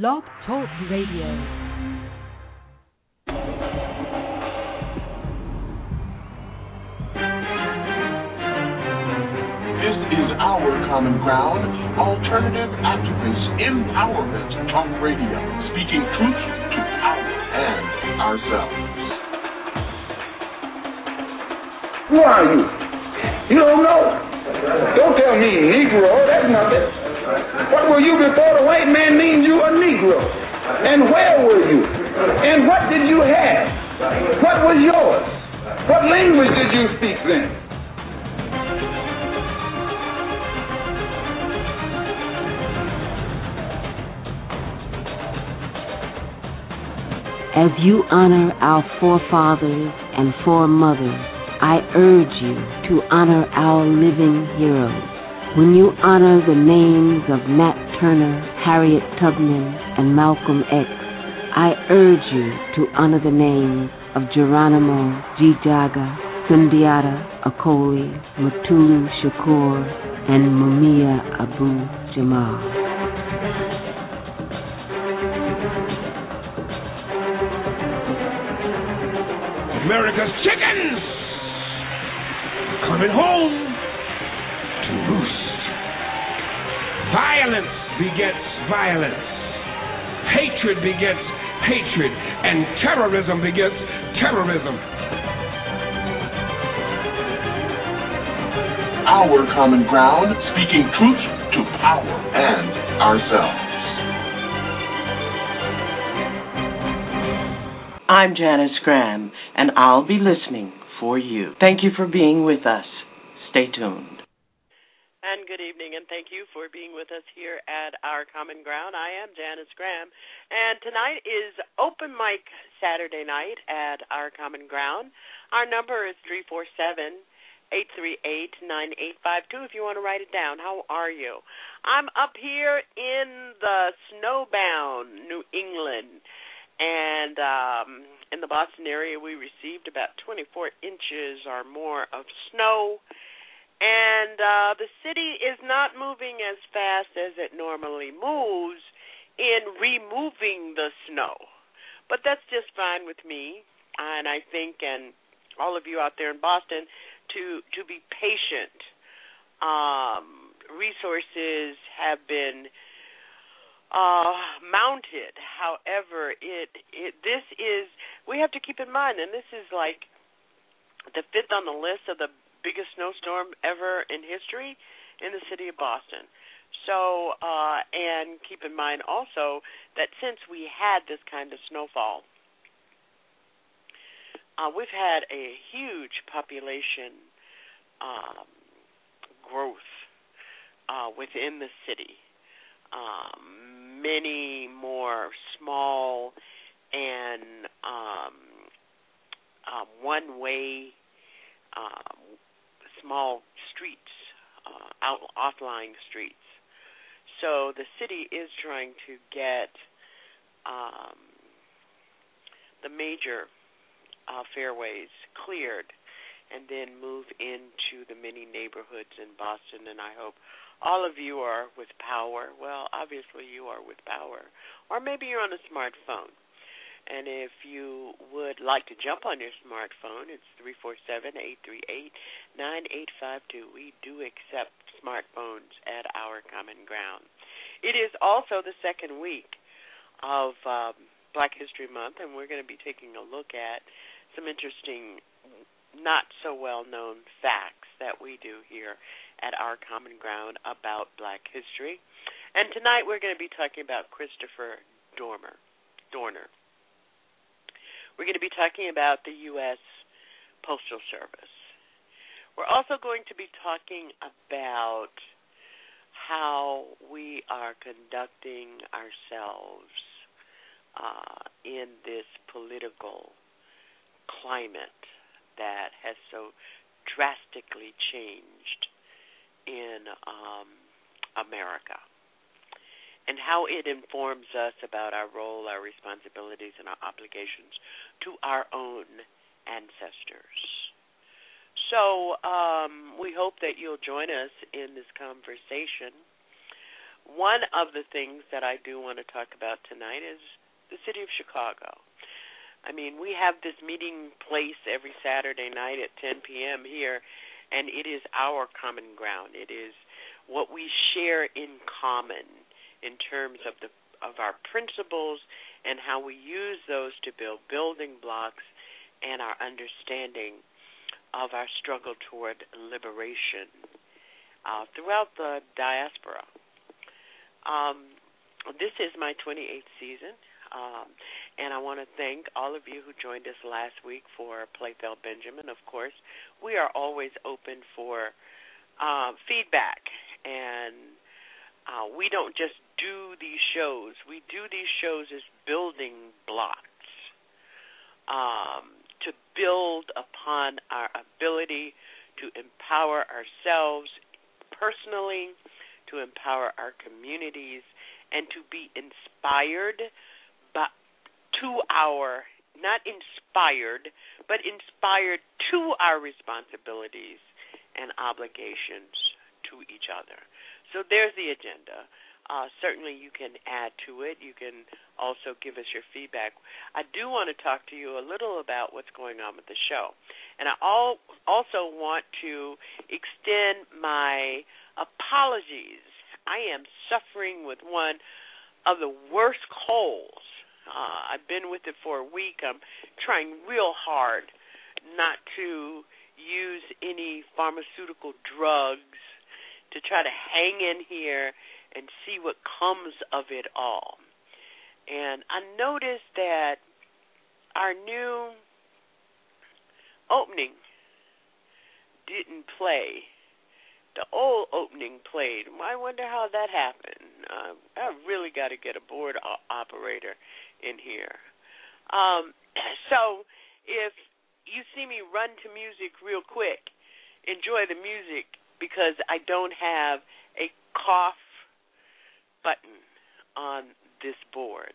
Blog Talk Radio. This is our common ground, alternative activist empowerment talk radio, speaking truth to power and ourselves. Who are you? You don't know. Don't tell me Negro. That's nothing. What were you before the white man means you a Negro? And where were you? And what did you have? What was yours? What language did you speak then? As you honor our forefathers and foremothers, I urge you to honor our living heroes. When you honor the names of Nat Turner, Harriet Tubman, and Malcolm X, I urge you to honor the names of Geronimo ji-Jaga, Sundiata Acoli, Mutulu Shakur, and Mumia Abu Jamal. America's chickens coming home Violence begets violence. Hatred begets hatred. And terrorism begets terrorism. Our common ground, speaking truth to power and ourselves. I'm Janice Graham, and I'll be listening for you. Thank you for being with us. Stay tuned. And good evening, and thank you for being with us here at Our Common Ground. I am Janice Graham, and tonight is Open Mic Saturday night at Our Common Ground. Our number is 347 838 9852 if you want to write it down. How are you? I'm up here in the snowbound New England and um, in the Boston area, we received about 24 inches or more of snow. And uh, the city is not moving as fast as it normally moves in removing the snow. But that's just fine with me. And I think, and all of you out there in Boston, to to be patient. Um, resources have been uh, mounted. However, it it this is we have to keep in mind, and this is like the fifth on the list of the biggest snowstorm ever in history in the city of Boston. So, uh, and keep in mind also that since we had this kind of snowfall, uh, we've had a huge population um, growth uh, within the city. Um, many more small and um, uh, one-way um, small streets, uh, out offlying streets. So the city is trying to get um, the major uh, fairways cleared and then move into the many neighborhoods in Boston. And I hope all of you are with power. Well, obviously you are with power. Or maybe you're on a smartphone. And if you would like to jump on your smartphone, it's three four seven eight three eight nine eight five two. We do accept smartphones at our common ground. It is also the second week of um, Black History Month, and we're going to be taking a look at some interesting, not so well known facts that we do here at our common ground about Black history. And tonight we're going to be talking about Christopher Dormer. Dorner. We're going to be talking about the U.S. Postal Service. We're also going to be talking about how we are conducting ourselves uh, in this political climate that has so drastically changed in um, America and how it informs us about our role, our responsibilities, and our obligations to our own ancestors. So um, we hope that you'll join us in this conversation. one of the things that I do want to talk about tonight is the city of Chicago. I mean, we have this meeting place every Saturday night at 10 p.m. here, and it is our common ground. It is what we share in common in terms of the of our principles and how we use those to build building blocks and our understanding of our struggle toward liberation uh, throughout the diaspora. Um, this is my 28th season, um, and I want to thank all of you who joined us last week for Playthel Benjamin. Of course, we are always open for uh, feedback, and uh, we don't just do these shows. We do these shows as building blocks um, to build upon our ability to empower ourselves personally, to empower our communities, and to be inspired but to our not inspired, but inspired to our responsibilities and obligations to each other. So there's the agenda. Uh, certainly, you can add to it. You can also give us your feedback. I do want to talk to you a little about what's going on with the show, and I all, also want to extend my apologies. I am suffering with one of the worst colds. Uh, I've been with it for a week. I'm trying real hard not to use any pharmaceutical drugs to try to hang in here and see what comes of it all. And I noticed that our new opening didn't play. The old opening played. I wonder how that happened. Uh, I really got to get a board operator in here. Um, so if you see me run to music real quick, enjoy the music because I don't have a cough button on this board.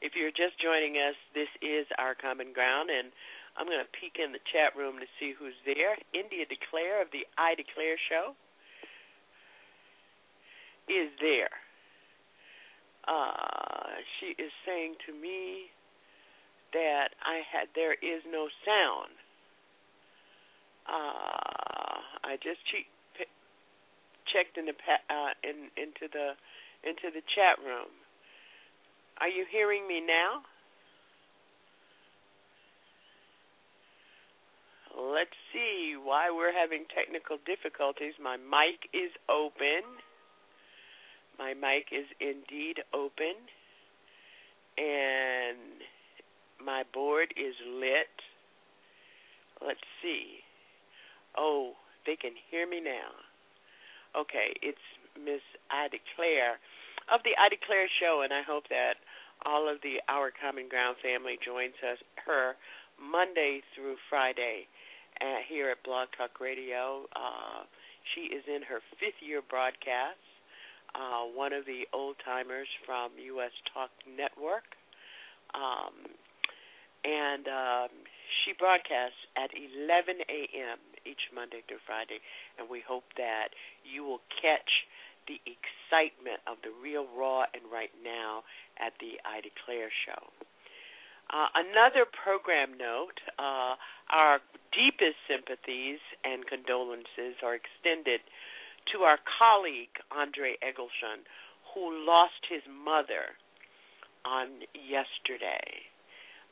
If you're just joining us, this is our common ground, and I'm going to peek in the chat room to see who's there. India Declare of the I Declare show is there. Uh, she is saying to me that I had there is no sound. Uh, I just che- checked in the uh, in into the into the chat room. Are you hearing me now? Let's see why we're having technical difficulties. My mic is open. My mic is indeed open. And my board is lit. Let's see. Oh, they can hear me now. Okay, it's Miss I Declare of the I Declare show, and I hope that all of the Our Common Ground family joins us her Monday through Friday uh, here at Blog Talk Radio. Uh, she is in her fifth year broadcast, uh, one of the old timers from U.S. Talk Network. Um, and um, she broadcasts at 11 a.m. each Monday through Friday, and we hope that you will catch the excitement of the real raw and right now at the I Declare show. Uh, another program note uh, our deepest sympathies and condolences are extended to our colleague, Andre Egleshon, who lost his mother on yesterday.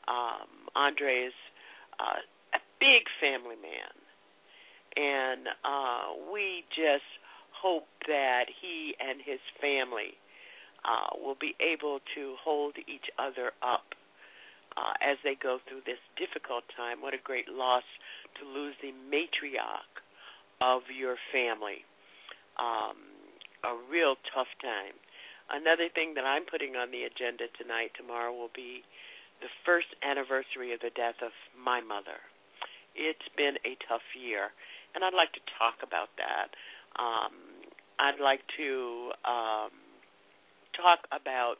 Um, Andre is uh, a big family man, and uh, we just hope that he and his family uh, will be able to hold each other up uh, as they go through this difficult time. What a great loss to lose the matriarch of your family. Um, a real tough time. Another thing that I'm putting on the agenda tonight, tomorrow, will be the first anniversary of the death of my mother. It's been a tough year, and I'd like to talk about that. Um, I'd like to um, talk about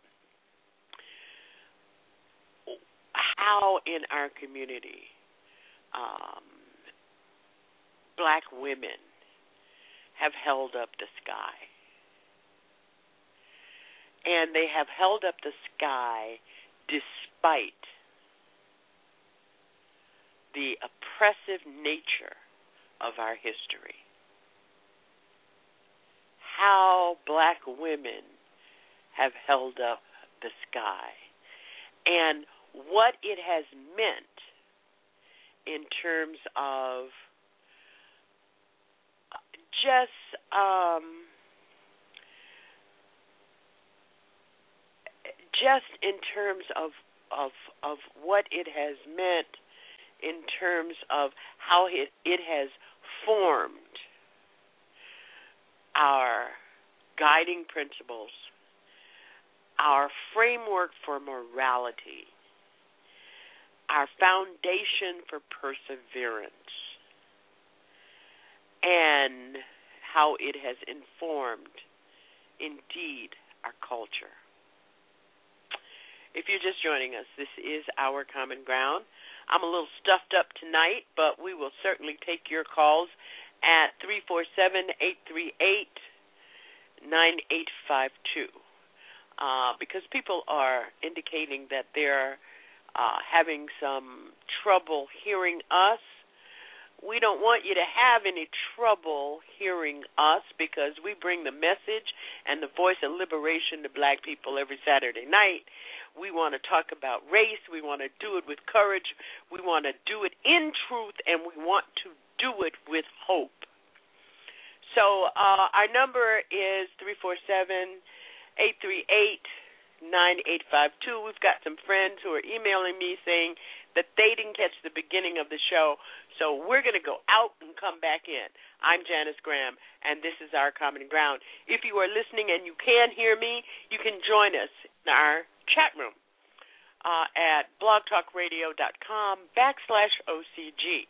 how in our community um, black women have held up the sky. and they have held up the sky despite the oppressive nature of our history. How black women have held up the sky and what it has meant in terms of just um, just in terms of of of what it has meant in terms of how it it has formed our guiding principles, our framework for morality, our foundation for perseverance, and how it has informed, indeed, our culture. If you're just joining us, this is Our Common Ground. I'm a little stuffed up tonight, but we will certainly take your calls at 347 838 9852. Uh, because people are indicating that they're uh, having some trouble hearing us we don't want you to have any trouble hearing us because we bring the message and the voice of liberation to black people every Saturday night. We want to talk about race. We want to do it with courage. We want to do it in truth, and we want to do it with hope. So uh, our number is three four seven eight three eight nine eight five two. We've got some friends who are emailing me saying that they didn't catch the beginning of the show. So we're going to go out and come back in. I'm Janice Graham, and this is our common ground. If you are listening and you can hear me, you can join us in our chat room uh, at blogtalkradio.com backslash OCG,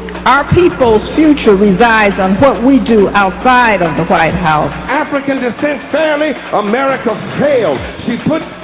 our people's future resides on what we do outside of the White House. African descent fairly, America failed. She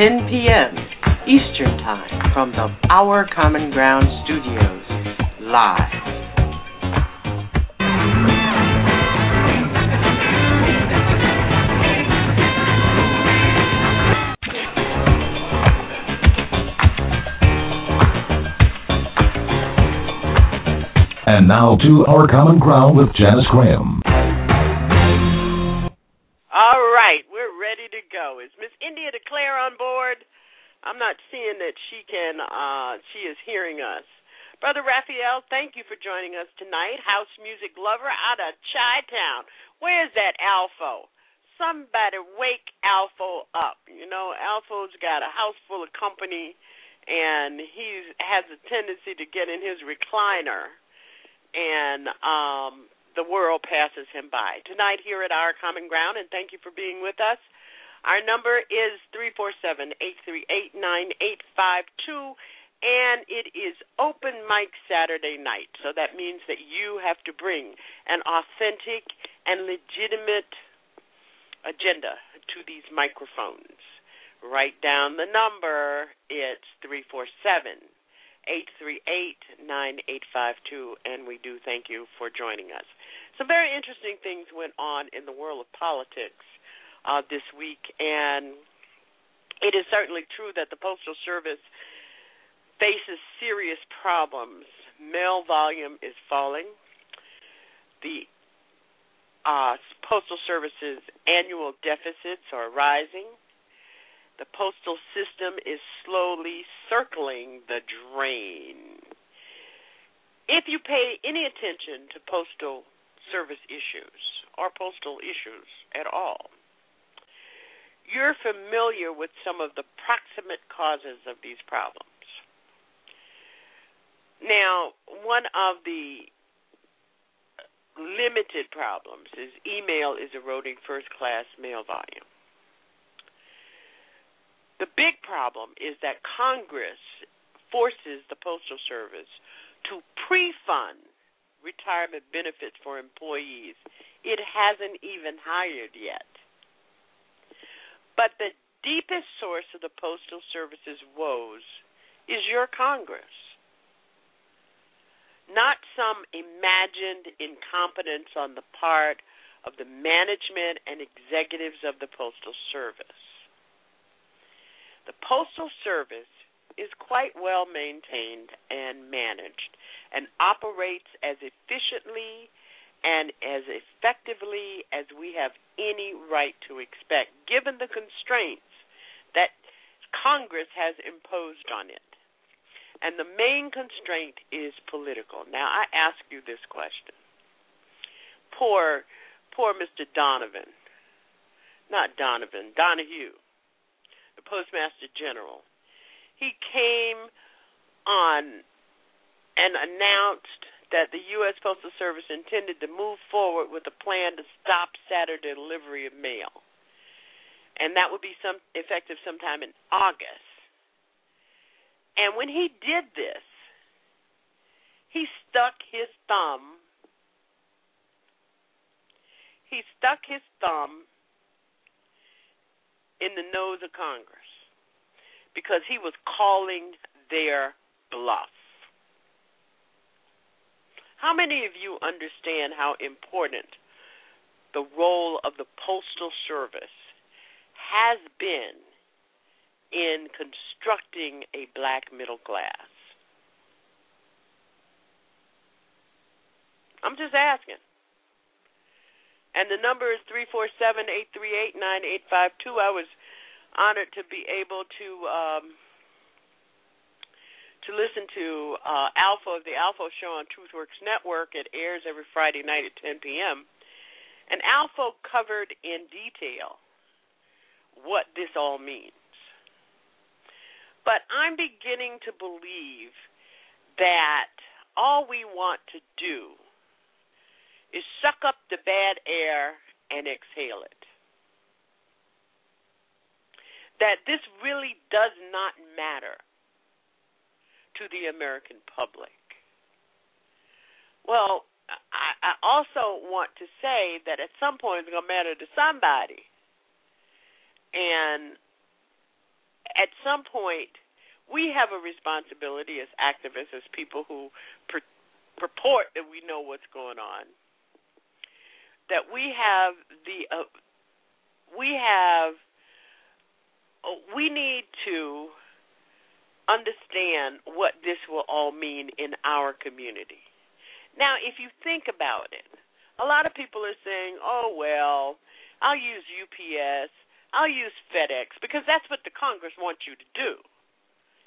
10 p.m. Eastern Time from the Our Common Ground Studios, live. And now to Our Common Ground with Janice Graham. Right, we're ready to go. Is Miss India Declare on board? I'm not seeing that she can. Uh, she is hearing us. Brother Raphael, thank you for joining us tonight. House music lover out of Chi Town. Where's that Alpha? Somebody wake Alpha up. You know, Alpha's got a house full of company, and he has a tendency to get in his recliner and um the world passes him by. Tonight here at Our Common Ground, and thank you for being with us. Our number is three four seven eight three eight nine eight five two, and it is open mic Saturday night. So that means that you have to bring an authentic and legitimate agenda to these microphones. Write down the number. It's three four seven eight three eight nine eight five two, and we do thank you for joining us. Some very interesting things went on in the world of politics uh, this week, and it is certainly true that the Postal Service faces serious problems. Mail volume is falling. The uh, Postal Service's annual deficits are rising. The postal system is slowly circling the drain. If you pay any attention to postal service issues or postal issues at all, you're familiar with some of the proximate causes of these problems. Now, one of the limited problems is email is eroding first class mail volume. The big problem is that Congress forces the Postal Service to pre fund retirement benefits for employees it hasn't even hired yet. But the deepest source of the Postal Service's woes is your Congress. Not some imagined incompetence on the part of the management and executives of the Postal Service. The Postal Service is quite well maintained and managed and operates as efficiently and as effectively as we have any right to expect, given the constraints that Congress has imposed on it. And the main constraint is political. Now, I ask you this question. Poor, poor Mr. Donovan, not Donovan, Donahoe, the Postmaster General. He came on and announced that the U.S. Postal Service intended to move forward with a plan to stop Saturday delivery of mail, and that would be some effective sometime in August. And when he did this, he stuck his thumb. He stuck his thumb in the nose of Congress because he was calling their bluff. How many of you understand how important the role of the Postal Service has been in constructing a black middle class? I'm just asking. And the number is three four seven eight three eight nine eight five two. I was honored to be able to um, to listen to uh, Alpha, of the Alpha show on TruthWorks Network. It airs every Friday night at 10 p.m. And Alpha covered in detail what this all means. But I'm beginning to believe that all we want to do is suck up the bad air and exhale it. That this really does not matter to the American public. Well, I, I also want to say that at some point it's going to matter to somebody. And at some point, we have a responsibility as activists, as people who pur- purport that we know what's going on, that we have the uh, we have uh, we need to understand what this will all mean in our community. Now, if you think about it, a lot of people are saying, "Oh well, I'll use UPS, I'll use FedEx because that's what the Congress wants you to do."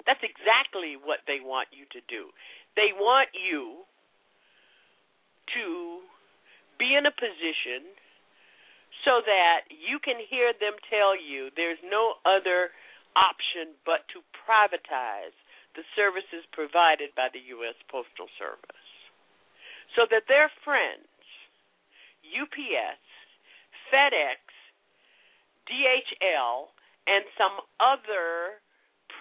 That's exactly what they want you to do. They want you to be in a position so that you can hear them tell you there's no other option but to privatize the services provided by the U.S. Postal Service. So that their friends, UPS, FedEx, DHL, and some other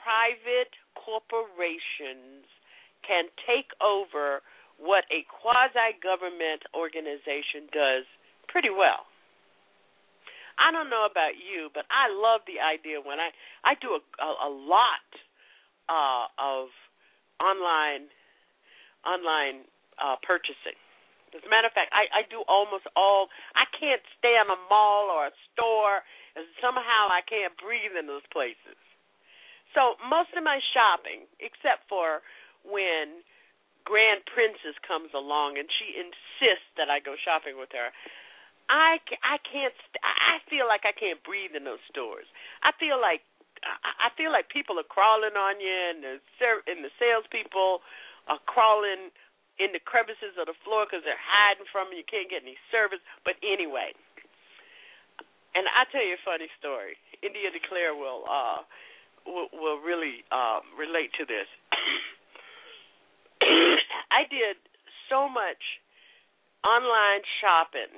private corporations can take over what a quasi government organization does pretty well. I don't know about you, but I love the idea when I I do a a, a lot uh, of online online uh, purchasing. As a matter of fact, I, I do almost all. I can't stay in a mall or a store, and somehow I can't breathe in those places. So most of my shopping, except for when Grand Princess comes along and she insists that I go shopping with her, I I can't. I feel like I can't breathe in those stores. I feel like I feel like people are crawling on you, and the and the salespeople are crawling in the crevices of the floor because they're hiding from you. You can't get any service. But anyway, and I tell you a funny story. India Declare will uh will, will really um, relate to this. I did so much online shopping.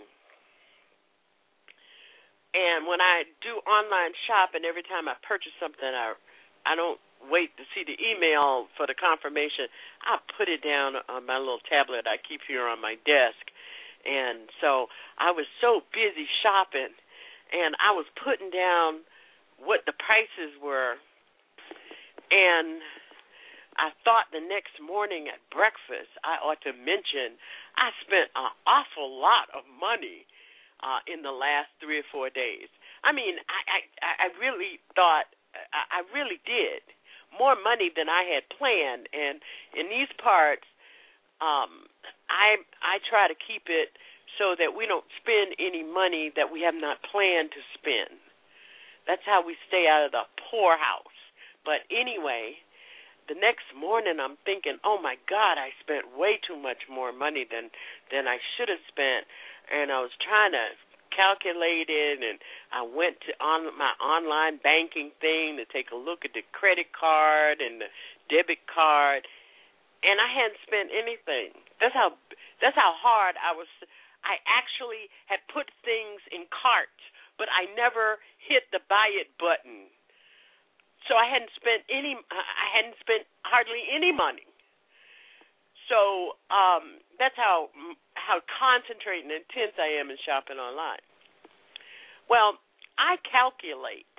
And when I do online shopping, every time I purchase something, I I don't wait to see the email for the confirmation. I put it down on my little tablet I keep here on my desk. And so I was so busy shopping and I was putting down what the prices were and I thought the next morning at breakfast I ought to mention I spent an awful lot of money uh, in the last three or four days. I mean, I I, I really thought I, I really did more money than I had planned, and in these parts, um, I I try to keep it so that we don't spend any money that we have not planned to spend. That's how we stay out of the poorhouse. But anyway, the next morning I'm thinking, "Oh my god, I spent way too much more money than than I should have spent." And I was trying to calculate it and I went to on my online banking thing to take a look at the credit card and the debit card and I hadn't spent anything. That's how that's how hard I was I actually had put things in carts, but I never hit the buy it button so I hadn't spent any. I hadn't spent hardly any money. So um, that's how how concentrated and intense I am in shopping online. Well, I calculate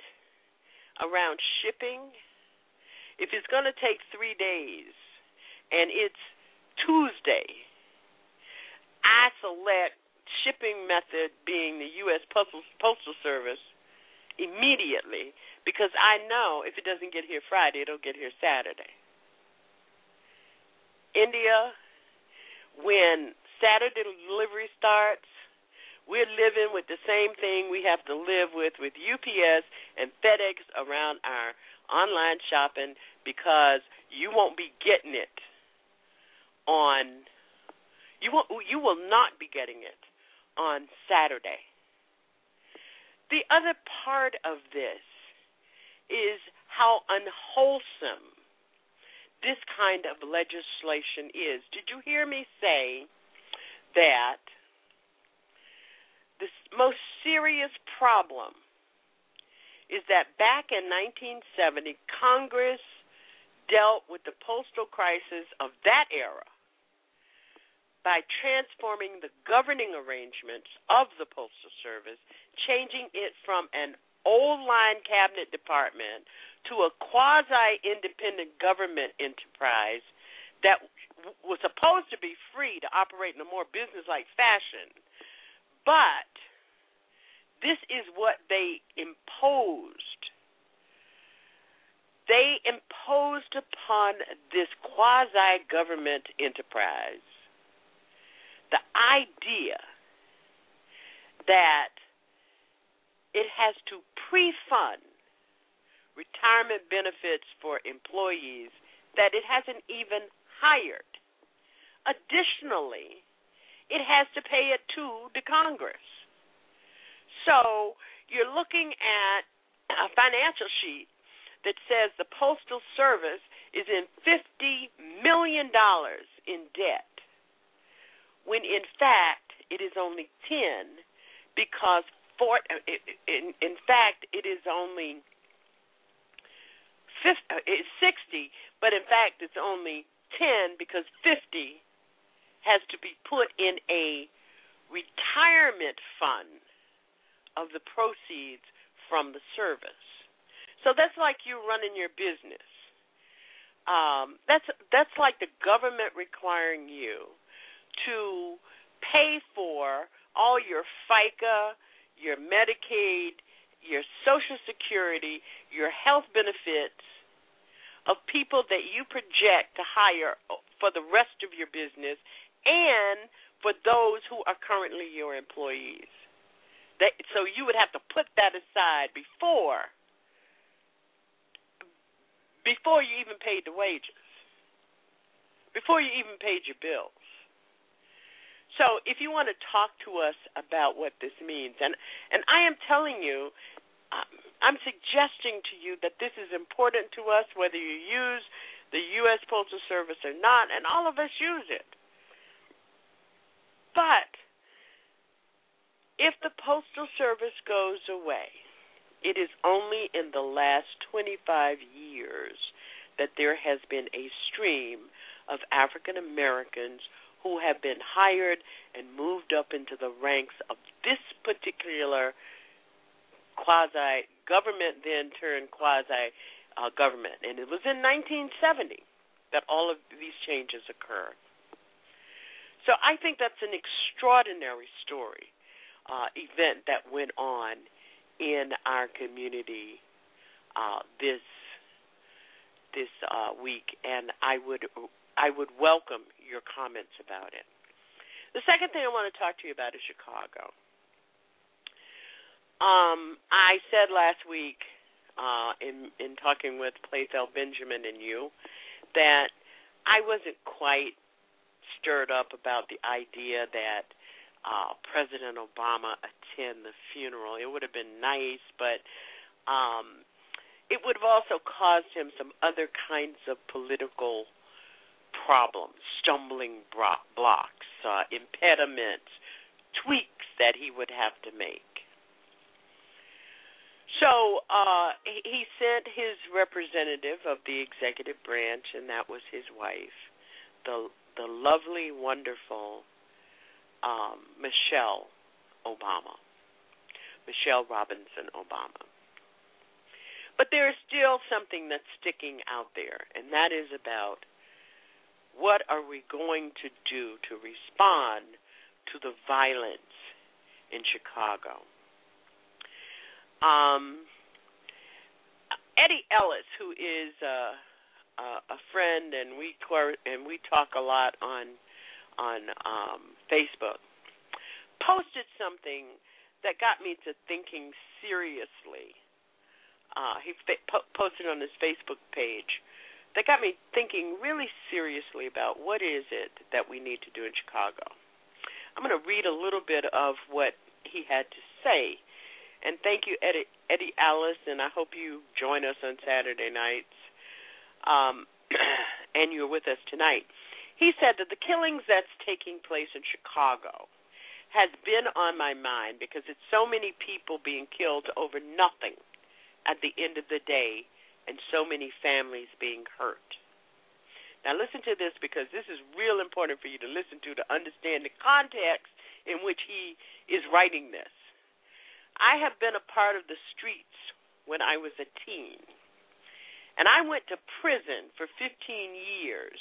around shipping. If it's going to take three days, and it's Tuesday, I select shipping method being the U.S. Postal Postal Service immediately because I know if it doesn't get here Friday, it'll get here Saturday. India, when Saturday delivery starts, we're living with the same thing we have to live with with UPS and FedEx around our online shopping because you won't be getting it on you won't you will not be getting it on Saturday. The other part of this is how unwholesome this kind of legislation is. Did you hear me say that the most serious problem is that back in 1970, Congress dealt with the postal crisis of that era by transforming the governing arrangements of the Postal Service, changing it from an old line cabinet department to a quasi independent government enterprise that was supposed to be free to operate in a more business like fashion. But this is what they imposed. They imposed upon this quasi government enterprise the idea that it has to pre fund retirement benefits for employees that it hasn't even hired. Additionally, it has to pay it to the Congress. So you're looking at a financial sheet that says the Postal Service is in $50 million in debt, when in fact it is only 10 because for, in, in fact it is only 50, uh, it's 60, but in fact it's only 10 because 50 has to be put in a retirement fund of the proceeds from the service. So that's like you running your business. Um, that's that's like the government requiring you to pay for all your FICA, your Medicaid, your Social Security, your health benefits of people that you project to hire for the rest of your business and for those who are currently your employees. That, so you would have to put that aside before before you even paid the wages, before you even paid your bills. So if you want to talk to us about what this means, and and I am telling you, um, I'm suggesting to you that this is important to us, whether you use the U.S. Postal Service or not, and all of us use it. But if the Postal Service goes away, it is only in the last 25 years that there has been a stream of African Americans who have been hired and moved up into the ranks of this particular quasi government, then turned quasi uh, government. And it was in 1970 that all of these changes occurred. So I think that's an extraordinary story uh, event that went on in our community uh, this this uh, week, and I would I would welcome your comments about it. The second thing I want to talk to you about is Chicago. Um, I said last week uh, in in talking with Playthel Benjamin and you that I wasn't quite stirred up about the idea that uh, President Obama attend the funeral. It would have been nice, but um, it would have also caused him some other kinds of political problems, stumbling blocks, uh, impediments, tweaks that he would have to make. So uh, he sent his representative of the executive branch, and that was his wife, the the lovely, wonderful um, Michelle Obama, Michelle Robinson Obama. But there is still something that's sticking out there, and that is about what are we going to do to respond to the violence in Chicago. Um, Eddie Ellis, who is uh, uh, a friend, and we and we talk a lot on on um, Facebook, posted something that got me to thinking seriously. Uh, he fa- po- posted on his Facebook page that got me thinking really seriously about what is it that we need to do in Chicago. I'm going to read a little bit of what he had to say and thank you, Eddie, Eddie Ellis, and I hope you join us on Saturday nights. Um, and you're with us tonight. He said that the killings that's taking place in Chicago has been on my mind because it's so many people being killed over nothing at the end of the day and so many families being hurt. Now, listen to this because this is real important for you to listen to to understand the context in which he is writing this. I have been a part of the streets when I was a teen. And I went to prison for 15 years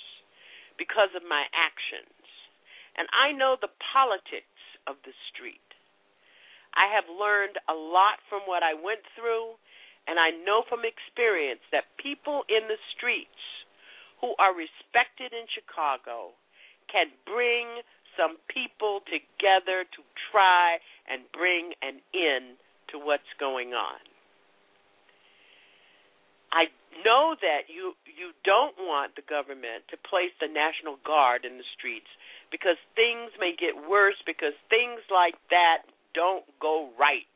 because of my actions. And I know the politics of the street. I have learned a lot from what I went through, and I know from experience that people in the streets who are respected in Chicago can bring some people together to try and bring an end to what's going on. I know that you you don't want the government to place the national guard in the streets because things may get worse because things like that don't go right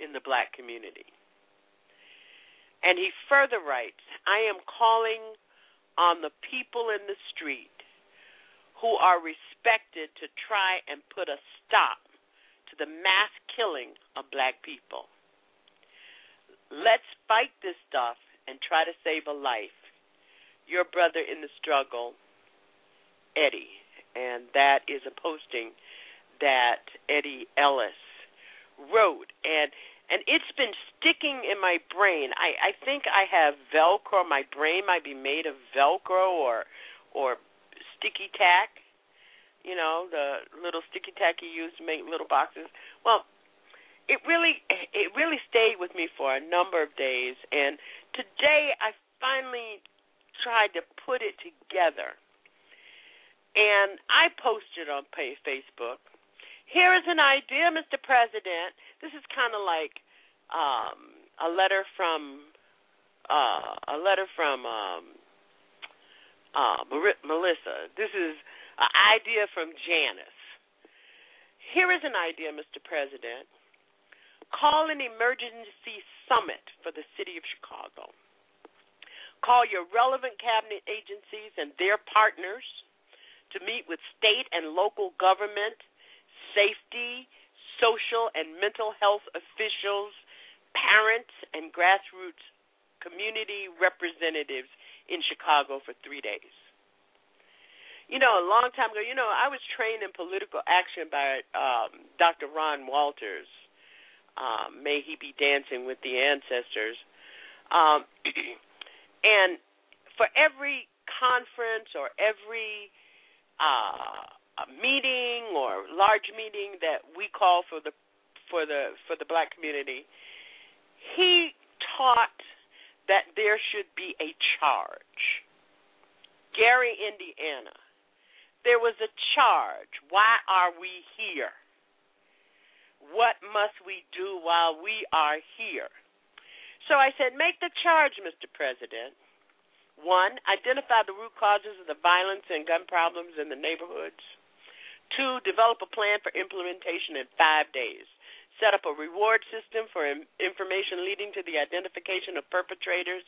in the black community. And he further writes, I am calling on the people in the street who are respected to try and put a stop to the mass killing of black people. Let's fight this stuff and try to save a life. Your brother in the struggle, Eddie. And that is a posting that Eddie Ellis wrote. And and it's been sticking in my brain. I I think I have Velcro. My brain might be made of Velcro or or sticky tack. You know, the little sticky tack you use to make little boxes. Well, it really it really stayed with me for a number of days and today I finally tried to put it together. And I posted on Facebook here is an idea, Mr. President. This is kind of like um, a letter from uh, a letter from um, uh, Melissa. This is an idea from Janice. Here is an idea, Mr. President. Call an emergency summit for the city of Chicago. Call your relevant cabinet agencies and their partners to meet with state and local government safety, social, and mental health officials, parents, and grassroots community representatives in Chicago for three days. You know, a long time ago, you know, I was trained in political action by um, Dr. Ron Walters. Um, may he be dancing with the ancestors. Um, and for every conference or every uh, a meeting or large meeting that we call for the for the for the black community, he taught that there should be a charge. Gary, Indiana. There was a charge. Why are we here? What must we do while we are here? So I said, make the charge, Mr. President. One, identify the root causes of the violence and gun problems in the neighborhoods. Two, develop a plan for implementation in five days. Set up a reward system for information leading to the identification of perpetrators.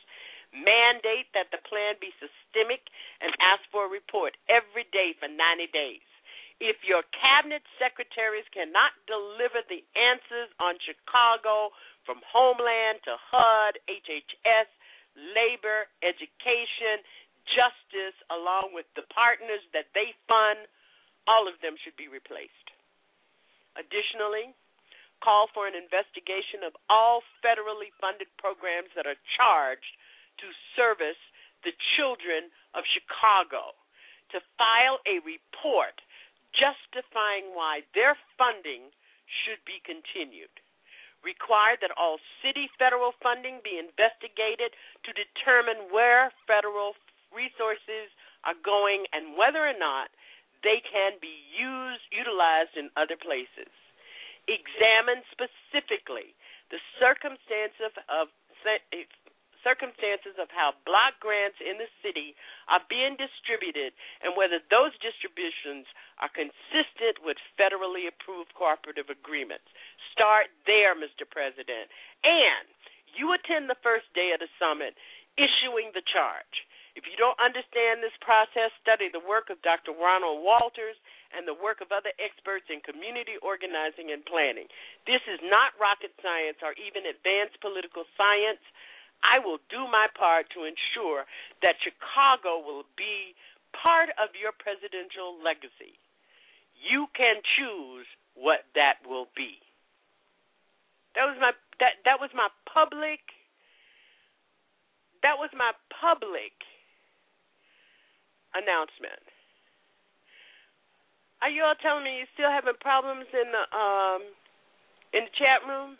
Mandate that the plan be systemic and ask for a report every day for 90 days. If your cabinet secretaries cannot deliver the answers on Chicago from Homeland to HUD, HHS, labor, education, justice, along with the partners that they fund, all of them should be replaced. Additionally, call for an investigation of all federally funded programs that are charged to service the children of Chicago, to file a report justifying why their funding should be continued. Require that all city federal funding be investigated to determine where federal resources are going and whether or not they can be used utilized in other places. Examine specifically the circumstances of, circumstances of how block grants in the city are being distributed and whether those distributions are consistent with federally approved cooperative agreements. Start there, Mr. President. And you attend the first day of the summit issuing the charge. If you don't understand this process, study the work of Dr. Ronald Walters and the work of other experts in community organizing and planning. This is not rocket science or even advanced political science. I will do my part to ensure that Chicago will be part of your presidential legacy. You can choose what that will be. That was my that that was my public that was my public announcement. Are you all telling me you're still having problems in the um in the chat room?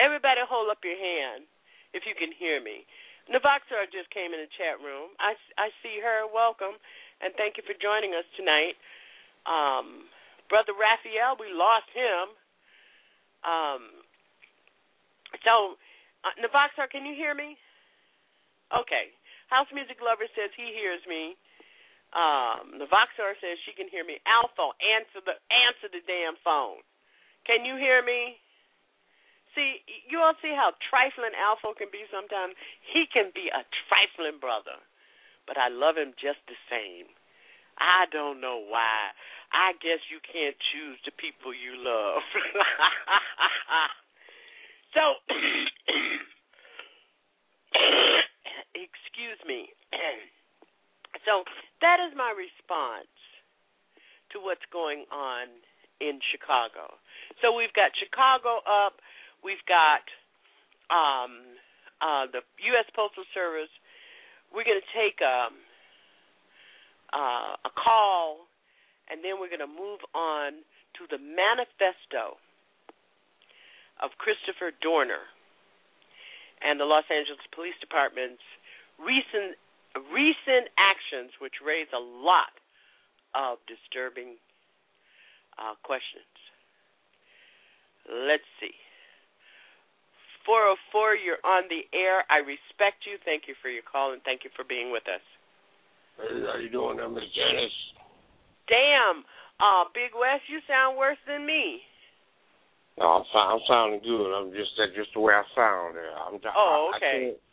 Everybody hold up your hand if you can hear me. Navaxar just came in the chat room. I, I see her. Welcome, and thank you for joining us tonight. Um, Brother Raphael, we lost him. Um, so, uh, Navaxar, can you hear me? Okay. House Music Lover says he hears me. Um, Navaxar says she can hear me. Alpha, answer the answer the damn phone. Can you hear me? See, you all see how trifling Alpha can be sometimes? He can be a trifling brother, but I love him just the same. I don't know why. I guess you can't choose the people you love. so, excuse me. so, that is my response to what's going on in Chicago. So, we've got Chicago up We've got um, uh, the U.S. Postal Service. We're going to take a, um, uh, a call, and then we're going to move on to the manifesto of Christopher Dorner and the Los Angeles Police Department's recent recent actions, which raise a lot of disturbing uh, questions. Let's see. 404, you're on the air. I respect you. Thank you for your call and thank you for being with us. Hey, how you doing, Miss Janice? Damn, uh, Big West, you sound worse than me. No, I'm, I'm sounding good. I'm just that's just the way I sound. I'm. Oh, okay. I, I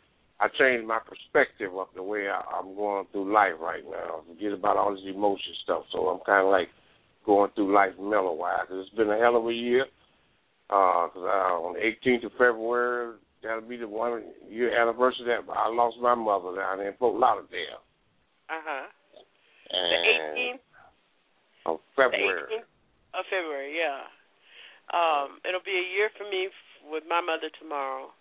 changed my perspective of the way I, I'm going through life right now. Forget about all this emotion stuff. So I'm kind of like going through life mellow wise. It's been a hell of a year. Uh, cause uh, on the 18th of February, that'll be the one year anniversary that I lost my mother down in Fort Lauderdale. Uh huh. The 18th of February. The 18th of February, yeah. Um, it'll be a year for me with my mother tomorrow.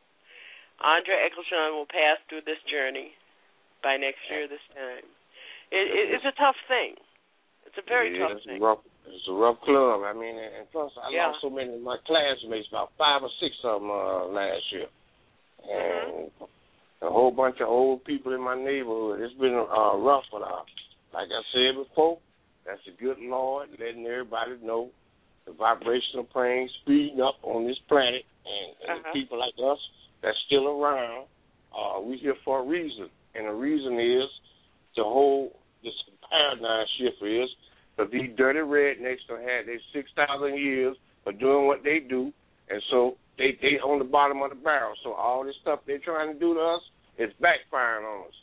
Andre Eccleshon will pass through this journey by next year this time. It, it, it's a tough thing. It's a very yeah, tough thing. Rough it's a rough club. I mean, and plus I yeah. lost so many of my classmates, about five or six of them uh, last year, and mm-hmm. a whole bunch of old people in my neighborhood. It's been uh, rough, but uh, like I said before, that's a good Lord letting everybody know the vibrational plane speeding up on this planet, and, and uh-huh. people like us that's still around. Uh, we here for a reason, and the reason is the whole this paradigm shift is but these dirty rednecks have had their six thousand years of doing what they do, and so they they on the bottom of the barrel. So all this stuff they're trying to do to us, it's backfiring on us.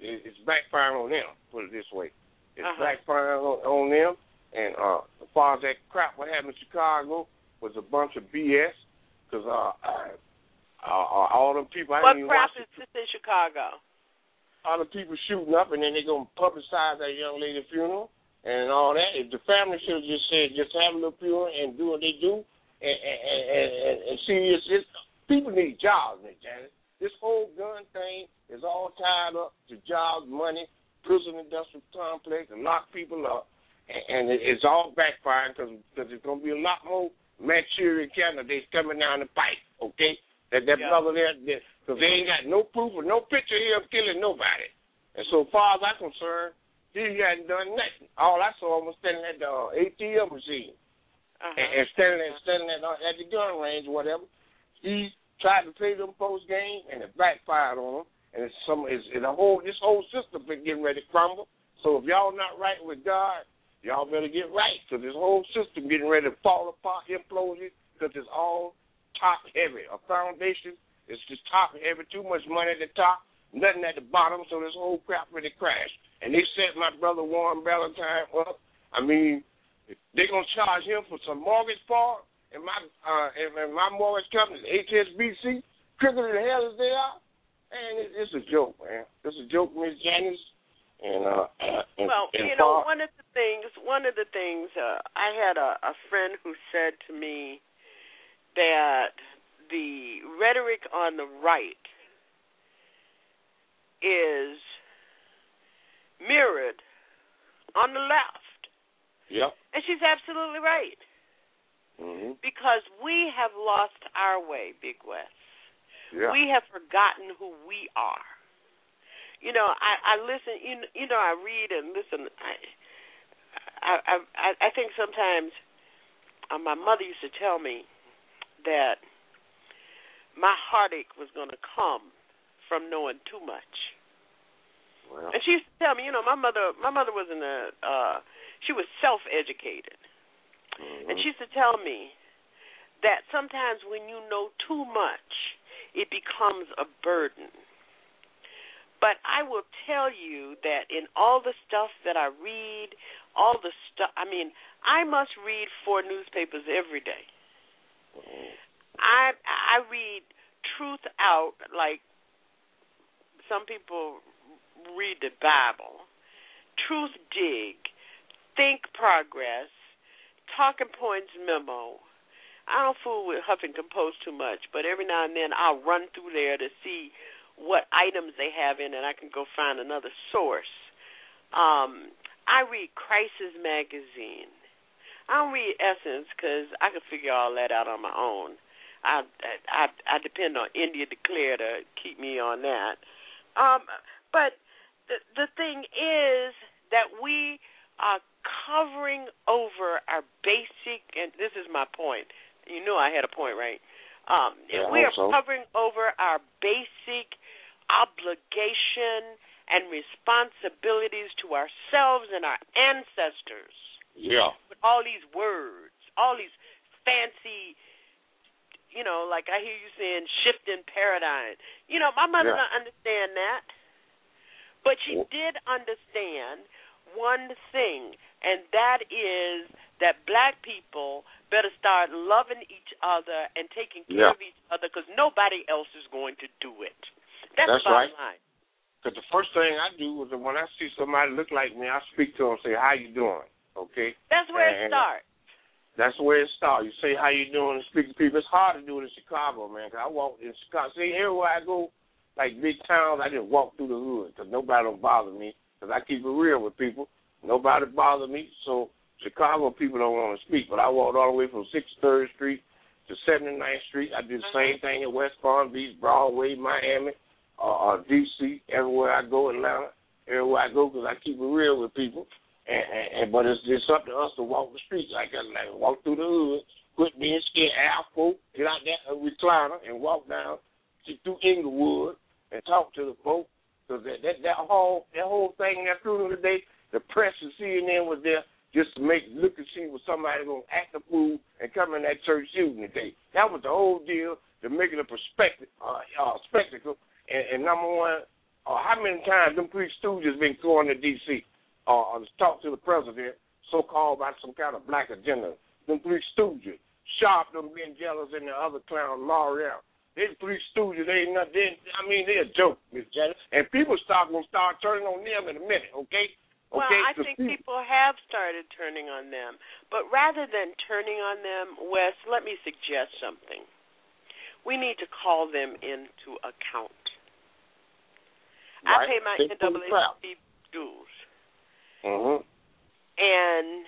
It's backfiring on them. Put it this way, it's uh-huh. backfiring on, on them. And uh, as far as that crap what happened in Chicago was a bunch of BS. Because uh, uh, all them people, I what crap is this in Chicago? All the people shooting up, and then they're gonna publicize that young lady's funeral and all that. If the family should have just said, just have a little funeral and do what they do, and and and, and and see, it's, it's people need jobs, Miss Janet. This whole gun thing is all tied up to jobs, money, prison industrial complex, and lock people up, and, and it's all backfiring because because there's gonna be a lot more Manchurian candidates coming down the pipe. Okay, that that Yeah. brother there, because they ain't got no proof or no picture here of killing nobody. And so far as I'm concerned, he hadn't done nothing. All I saw him was standing at the uh, ATM machine Uh-huh. and, and standing at standing at, uh, at the gun range, or whatever. He tried to play them post game, and it backfired on him. And it's some, it's, it's a whole this whole system been getting ready to crumble. So if y'all not right with God, y'all better get right, because this whole system getting ready to fall apart, implode, because it's all top heavy. A foundation is just top heavy. Too much money at the top, nothing at the bottom. So this whole crap ready to crash. And they set my brother Warren Valentine up. I mean, they're gonna charge him for some mortgage fraud, and my uh, and, and my mortgage company, HSBC, crooked as hell as they are. Man, it, it's a joke, man. It's a joke, Miss Janice. And uh, and, well, and you know, far- one of the things, one of the things, uh, I had a, a friend who said to me that the rhetoric on the right is mirrored on the left. Yep. And she's absolutely right. Mm-hmm. Because we have lost our way, Big West. Yeah. We have forgotten who we are. You know, I, I listen. You, you know, I read and listen. I, I I I think sometimes uh, my mother used to tell me that my heartache was going to come from knowing too much. Well, And she used to tell me, you know, my mother my mother was in a uh she was self educated. mhm. And she used to tell me that sometimes when you know too much, it becomes a burden. But I will tell you that in all the stuff that I read, all the stuff, I mean, I must read four newspapers every day. I I read truth out like some people read the Bible. Truth dig, ThinkProgress, talking points memo. I don't fool with Huffington Post too much, but every now and then I'll run through there to see what items they have in, and I can go find another source. Um, I read Crisis magazine. I don't read Essence because I can figure all that out on my own. I I I depend on India Declare to keep me on that. Um, but the the thing is that we are covering over our basic, and this is my point. You knew I had a point, right? Um, Yeah, we are so. covering over our basic obligation and responsibilities to ourselves and our ancestors yeah. All these words, all these fancy, you know, like I hear you saying shifting paradigm. You know, my mother Yeah. don't understand that, but she did understand one thing, and that is that black people better start loving each other and taking care Yeah. of each other because nobody else is going to do it. That's, That's the bottom right. Because the first thing I do is when I see somebody look like me, I speak to them and say, "How you doing?" That's where it starts. That's where it starts. You say how you doing and speak to people. It's hard to do it in Chicago, man. 'cause I walk in Chicago. See, everywhere I go, like big towns, I just walk through the hood because nobody don't bother me because I keep it real with people. Nobody bothers me. So Chicago people don't want to speak. But I walked all the way from 63rd Street to 79th Street. I do the same thing in West Palm Beach, Broadway, Miami, uh, uh, D.C., everywhere I go, Atlanta, everywhere I go because I keep it real with people. And, but it's it's up to us to walk the streets like that, like walk through the hood, quit being scared, ask get out that recliner and walk down to, through Englewood and talk to the folk. Because that, that that whole that whole thing that through them today, the press and CNN was there just to make look and see was somebody gonna act a fool and come in that church shooting today. That was the whole deal to make it a perspective, uh, uh, spectacle. And, and number one, uh, how many times them three stooges been going to D.C. Uh, to talk to the president, so called by some kind of black agenda? Them three stooges, Sharp, them being jealous, and the other clown, Morial. They three stooges, they ain't not. They, I mean, they're a joke, Miss Janet. And people start gonna start turning on them in a minute, okay? Well, okay, I think people- have started turning on them. But rather than turning on them, Wes, let me suggest something. We need to call them into account. I pay my They pull the crap. NAACP dues. Mhm. And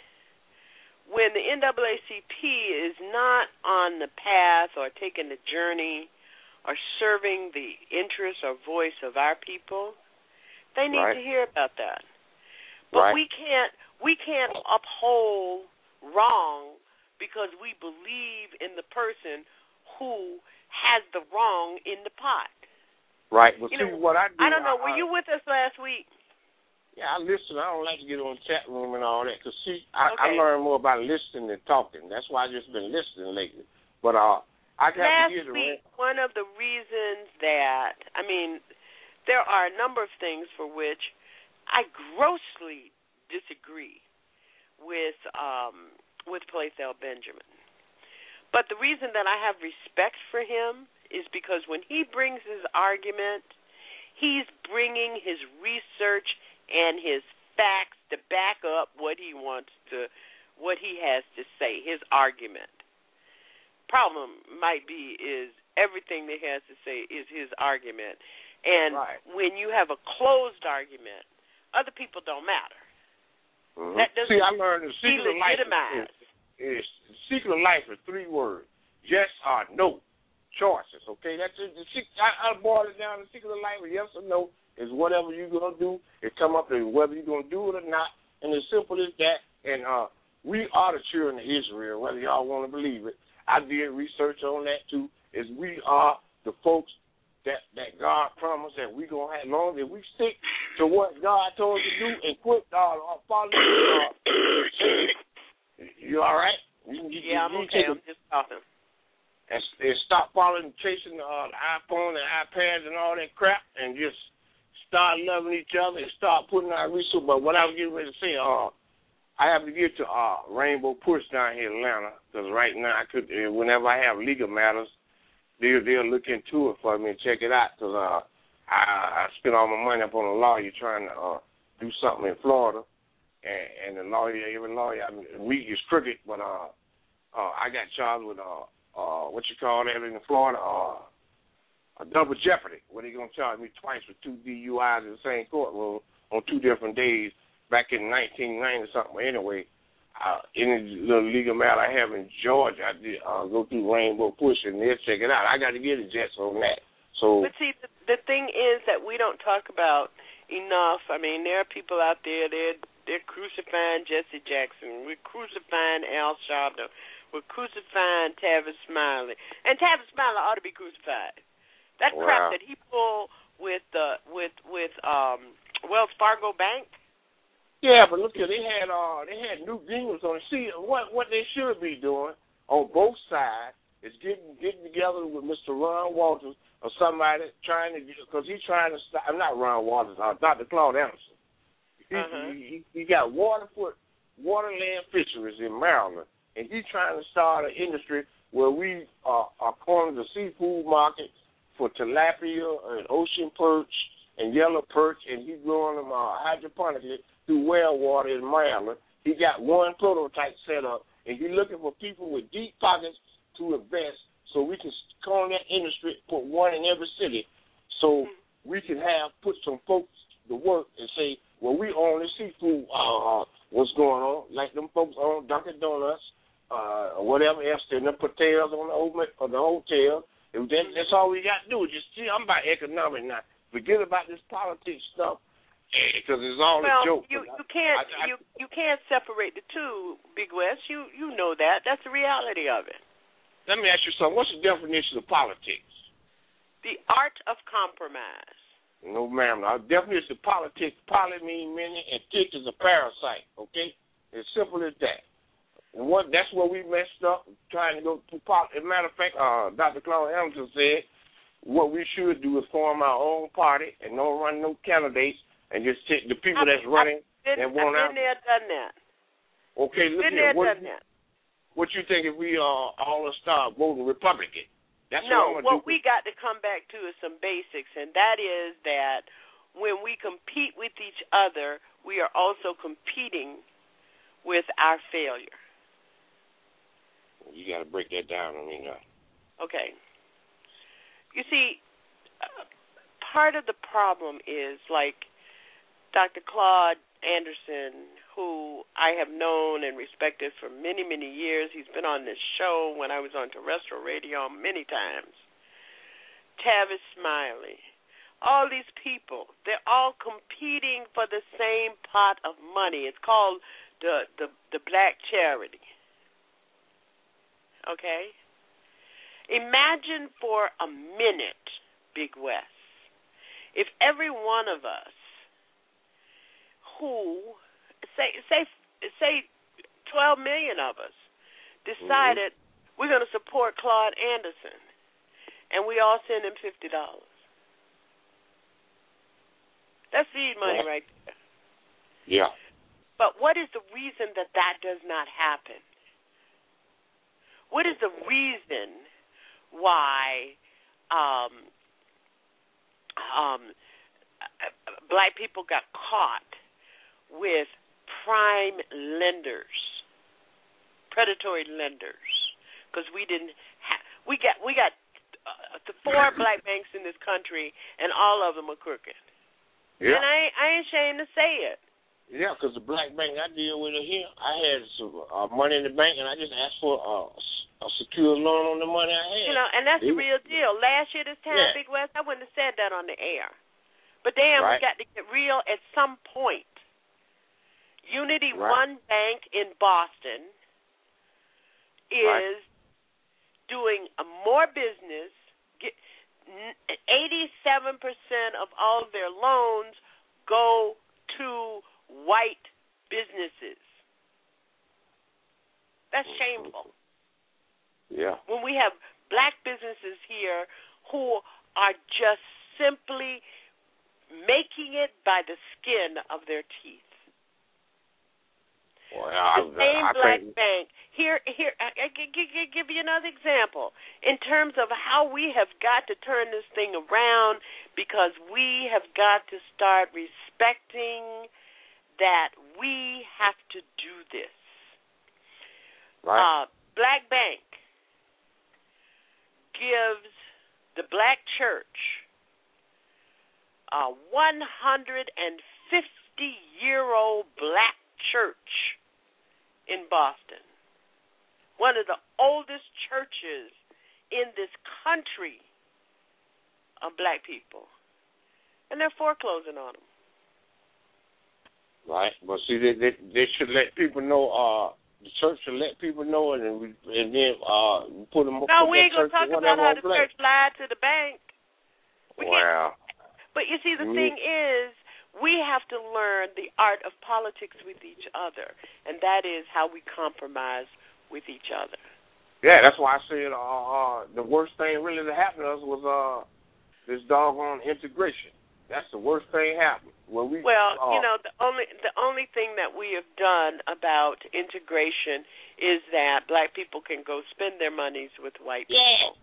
when the NAACP is not on the path or taking the journey or serving the interest or voice of our people, they need Right. to hear about that. But Right. we can't we can't uphold wrong because we believe in the person who has the wrong in the pot. Right. But You see know, what I do. I don't know. I- Were you with us last week? Yeah, I listen. I don't like to get on chat room and all that because see, I, I learn more about listening than talking. That's why I just been listening lately. But uh, I got Last to hear the week, one of the reasons that I mean, there are a number of things for which I grossly disagree with um, with Playthel Benjamin. But the reason that I have respect for him is because when he brings his argument, he's bringing his research and his facts to back up what he wants to what he has to say, his argument problem might be is everything that he has to say is his argument. And Right. when you have a closed argument, other people don't matter. Mhm. That doesn't see, I learned the secret of life delegitimize. is, is the secret of life is three words: yes or no. Choices. Okay, that's it. The secret, I, I boiled it down. The secret of life is yes or no. Is whatever you're gonna do. It come up to whether you're gonna do it or not. And as simple as that. And uh, we are the children of Israel, whether y'all want to believe it. I did research on that too. Is we are the folks that that God promised that we gonna have. Long as we stick to what God told us to do and quit uh following. Uh, you all right? You, you, yeah, I'm you okay. take a- I'm just talking. and, and stop following, chasing uh, the iPhone and iPads and all that crap, and just start loving each other and start putting our resources. But what I was getting ready to say, uh, I have to get to uh, Rainbow Push down here in Atlanta because right now I could, whenever I have legal matters, they'll they'll look into it for me and check it out because uh, I I spent all my money up on a lawyer trying to uh, do something in Florida, and, and the lawyer, every lawyer, I mean, we is crooked, but uh, uh, I got charged with uh, uh, what you call that in Florida, uh, a double jeopardy. Where they gonna charge me twice for two DUIs in the same courtroom on two different days back in 1990 something. Anyway, uh, any little legal matter I have in Georgia, I did uh, go through Rainbow Push and they'll check it out. I got to get a Jets on that. So But see, the, the thing is that we don't talk about enough. I mean, there are people out there they're they're crucifying Jesse Jackson. We're crucifying Al Sharpton. We're crucifying Tavis Smiley, and Tavis Smiley ought to be crucified. That Wow. crap that he pulled with uh, with with um Wells Fargo Bank. Yeah, but look here, they had uh they had new demons on it. See what what they should be doing on both sides is getting getting together with Mr. Ron Walters or somebody trying to because he's trying to stop. I'm not Ron Walters, uh, Dr. Claude Anderson. He, Uh-huh. he, he got Waterford Waterland Fisheries in Maryland, and he's trying to start an industry where we uh, are calling the seafood market for tilapia and ocean perch and yellow perch, and he's growing them uh, hydroponically through well water in Maryland. He got one prototype set up, and he's looking for people with deep pockets to invest so we can call that industry, put one in every city, so we can have put some folks to work and say, well, we own the seafood. Uh, what's going on? Like them folks own Dunkin' Donuts, uh, or whatever else. And them potatoes on the open or the hotel. And then that's all we got to do. Just see, I'm about economic now. Forget about this politics stuff eh, because it's all well, a joke. you you can't I- I- you you can't separate the two, Big West. You you know that. That's the reality of it. Let me ask you something. What's the definition of politics? The art of compromise. No, ma'am. Our definition of politics, poly mean many, and tick is a parasite, okay? As simple as that. And what that's where we messed up, trying to go through politics. As a matter of fact, uh, Dr. Claude Hamilton said what we should do is form our own party and don't run no candidates and just take the people that's running Been, that I've want been out. there, done that. Okay, look Been here. there, What, done that. what you think if we uh, all start voting Republican? That's no, what what do. we got to come back to is some basics, and that is that when we compete with each other, we are also competing with our failure. You got to break that down. I mean, uh, Okay. You see, uh, part of the problem is like Dr. Claude Anderson, who I have known and respected for many, many years. He's been on this show when I was on terrestrial radio many times. Tavis Smiley. All these people, they're all competing for the same pot of money. It's called the the, the black charity. Okay? Imagine for a minute, Big West, if every one of us who say say say 12 million of us decided mm-hmm. we're going to support Claude Anderson and we all send him $50. That's seed money Yeah. right there. yeah. But what is the reason that that does not happen? What is the reason why um, um, black people got caught with prime lenders, predatory lenders, because we didn't have we got we got uh, the four black banks in this country, and all of them are crooked. Yeah. And I I ain't ashamed to say it. Yeah, because the black bank I deal with it here, I had some uh, money in the bank, and I just asked for uh, a secured loan on the money I had. You know, and that's the They- real deal. Last year this time, Yeah. Big West, I wouldn't have said that on the air. But damn, we got to get real at some point. Unity Right. One Bank in Boston is doing a more business. 87% of all of their loans go to white businesses. That's mm-hmm. shameful. Yeah. When we have black businesses here who are just simply making it by the skin of their teeth. Well, I, the same I black think, bank. Here, here. I, I, gi- give you another example in terms of how we have got to turn this thing around because we have got to start respecting that we have to do this. right? Uh, black Bank gives the black church a 150 year old black church in Boston. One of the oldest churches in this country of black people. And they're foreclosing on them. Right. But see, they, they they should let people know. Uh, the church should let people know, and then we, and then uh, put them. No, put we ain't gonna talk about how the black. church lied to the bank. We Wow. But you see, the Mm. thing is, we have to learn the art of politics with each other, and that is how we compromise with each other. Yeah, that's why I said uh, uh, the worst thing really that happened to us was uh, this doggone integration. That's the worst thing happened. When we Well, uh, you know, the only the only thing that we have done about integration is that black people can go spend their monies with white Yeah. people.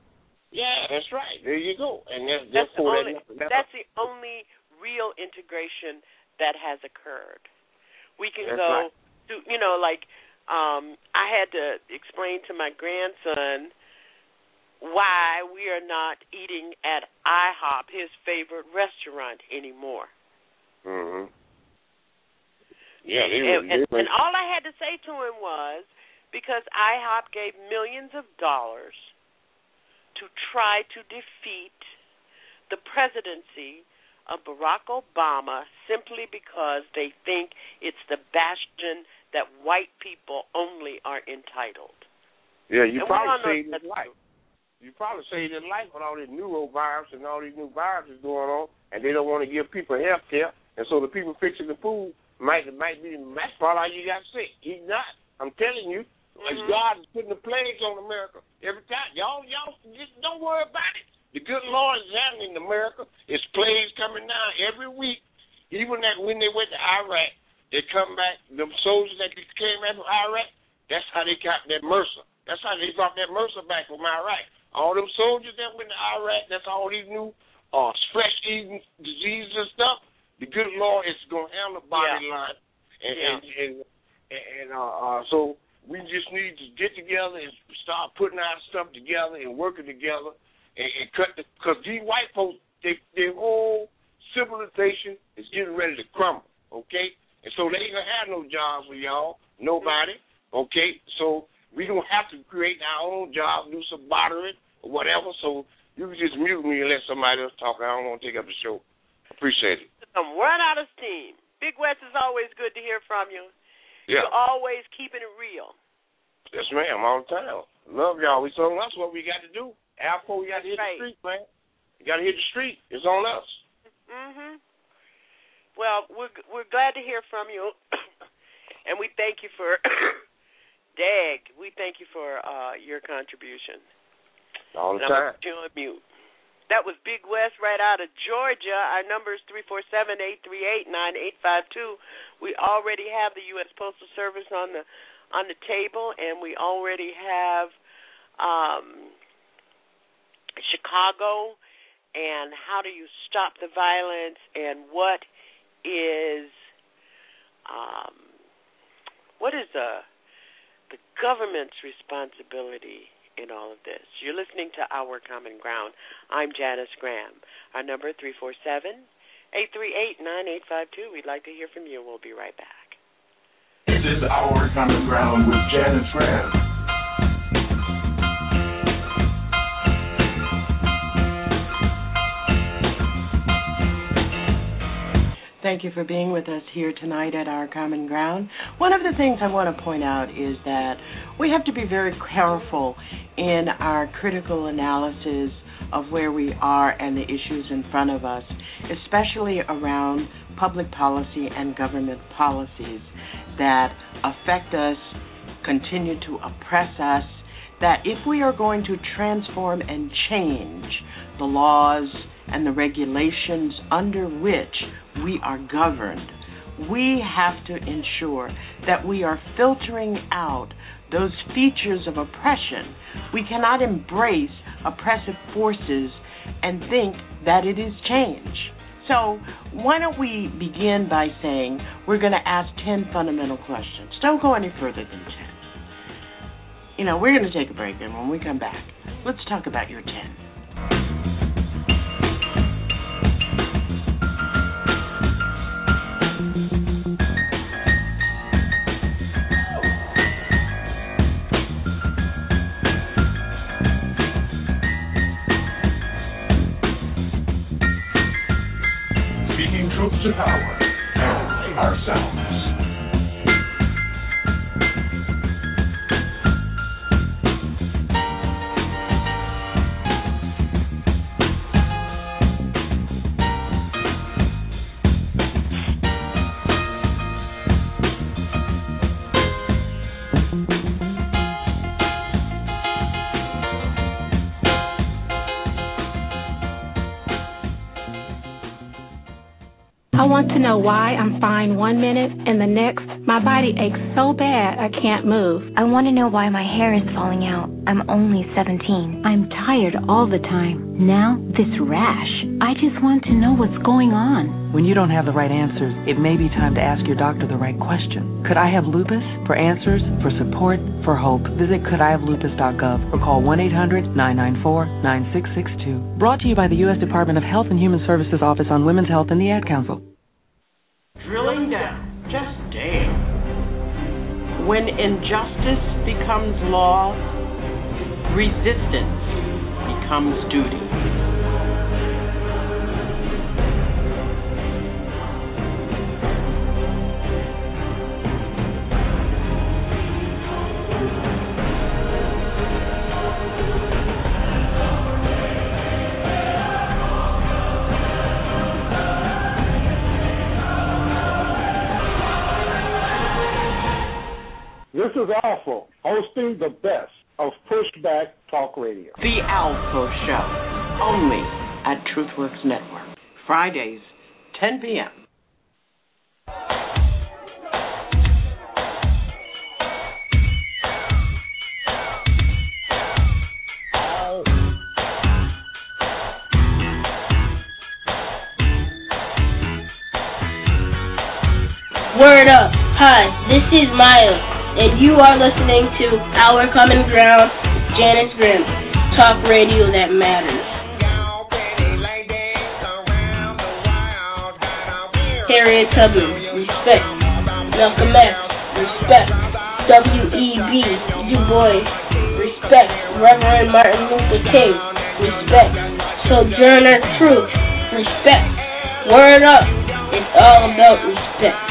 Yeah, that's right. There you go. And that's That's the only that, that's, that's the only real integration that has occurred. We can That's go right. to you know like um I had to explain to my grandson why we are not eating at IHOP, his favorite restaurant anymore. hmm Yeah, they and, were, and, and all I had to say to him was because IHOP gave millions of dollars to try to defeat the presidency of Barack Obama simply because they think it's the bastion that white people only are entitled. yeah, you and probably say that's life. You probably say this life with all these norovirus and all these new viruses going on, and they don't want to give people health care, and so the people fixing the food might might be that's probably how you got sick. He's not. I'm telling you, like Mhm. God is putting the plagues on America every time. Y'all, y'all just don't worry about it. The good Lord is happening in America. It's plagues coming down every week. Even that when they went to Iraq, they come back. The soldiers that came back from Iraq, that's how they got that MRSA. That's how they brought that MRSA back from Iraq. All them soldiers that went to Iraq, that's all these new uh, flesh eating diseases and stuff. The good Lord is gonna handle the body Yeah. line, and Yeah. and and, and uh, uh, so we just need to get together and start putting our stuff together and working together and, and cut the because these white folks, they their whole civilization is getting ready to crumble. Okay, and so they ain't gonna have no jobs for y'all, nobody. Okay, so we don't have to create our own job, do some bartering or whatever. So you can just mute me and let somebody else talk. I don't want to take up the show. Appreciate it. I'm run out of steam. Big West is always good to hear from you. Yeah. You're always keeping it real. Yes, ma'am, all the time. Love y'all. We so that's what we got to do. After we got to hit Right. the street, man. You got to hit the street. It's on us. Mhm. Well, we're we're glad to hear from you, and we thank you for Dag. We thank you for uh, your contribution. All the And I'm time. gonna put you on mute. That was Big West right out of Georgia. Our number is three four seven eight three eight nine eight five two. We already have the U.S. Postal Service on the on the table, and we already have um, Chicago and how do you stop the violence and what is um, what is the the government's responsibility in all of this. You're listening to Our Common Ground. I'm Janice Graham. Our number three four seven eight three eight nine eight five two. We'd like to hear from you. We'll be right back. This is Our Common Ground with Janice Graham. Thank you for being with us here tonight at Our Common Ground. One of the things I want to point out is that we have to be very careful in our critical analysis of where we are and the issues in front of us, especially around public policy and government policies that affect us, continue to oppress us, that if we are going to transform and change the laws and the regulations under which we are governed, we have to ensure that we are filtering out those features of oppression. We cannot embrace oppressive forces and think that it is change. So, why don't we begin by saying we're going to ask 10 fundamental questions? Don't go any further than 10. You know, we're going to take a break, and when we come back, let's talk about your 10. To power. Ourselves. Want to know why I'm fine one minute and the next my body aches so bad I can't move. I want to know why my hair is falling out. I'm only 17. I'm tired all the time. Now, this rash. I just want to know what's going on. When you don't have the right answers, it may be time to ask your doctor the right question. Could I have lupus? For answers, for support, for hope, visit couldihavelupus.gov or call 1 800 994 9662. Brought to you by the U.S. Department of Health and Human Services Office on Women's Health and the Ad Council. Drilling down, just damn. When injustice becomes law, resistance becomes duty. Is Alpha, hosting the best of Pushback Talk Radio. The Alpha Show, only at Truthworks Network. Fridays, 10 p.m. Word up. Hi, this is Maya, and you are listening to Our Common Ground, Janice Graham, talk radio that matters. Harriet Tubman, respect. Malcolm X, respect. W.E.B. Du Bois, respect. Reverend Martin Luther King, respect. Sojourner Truth, respect. Word up. It's all about respect.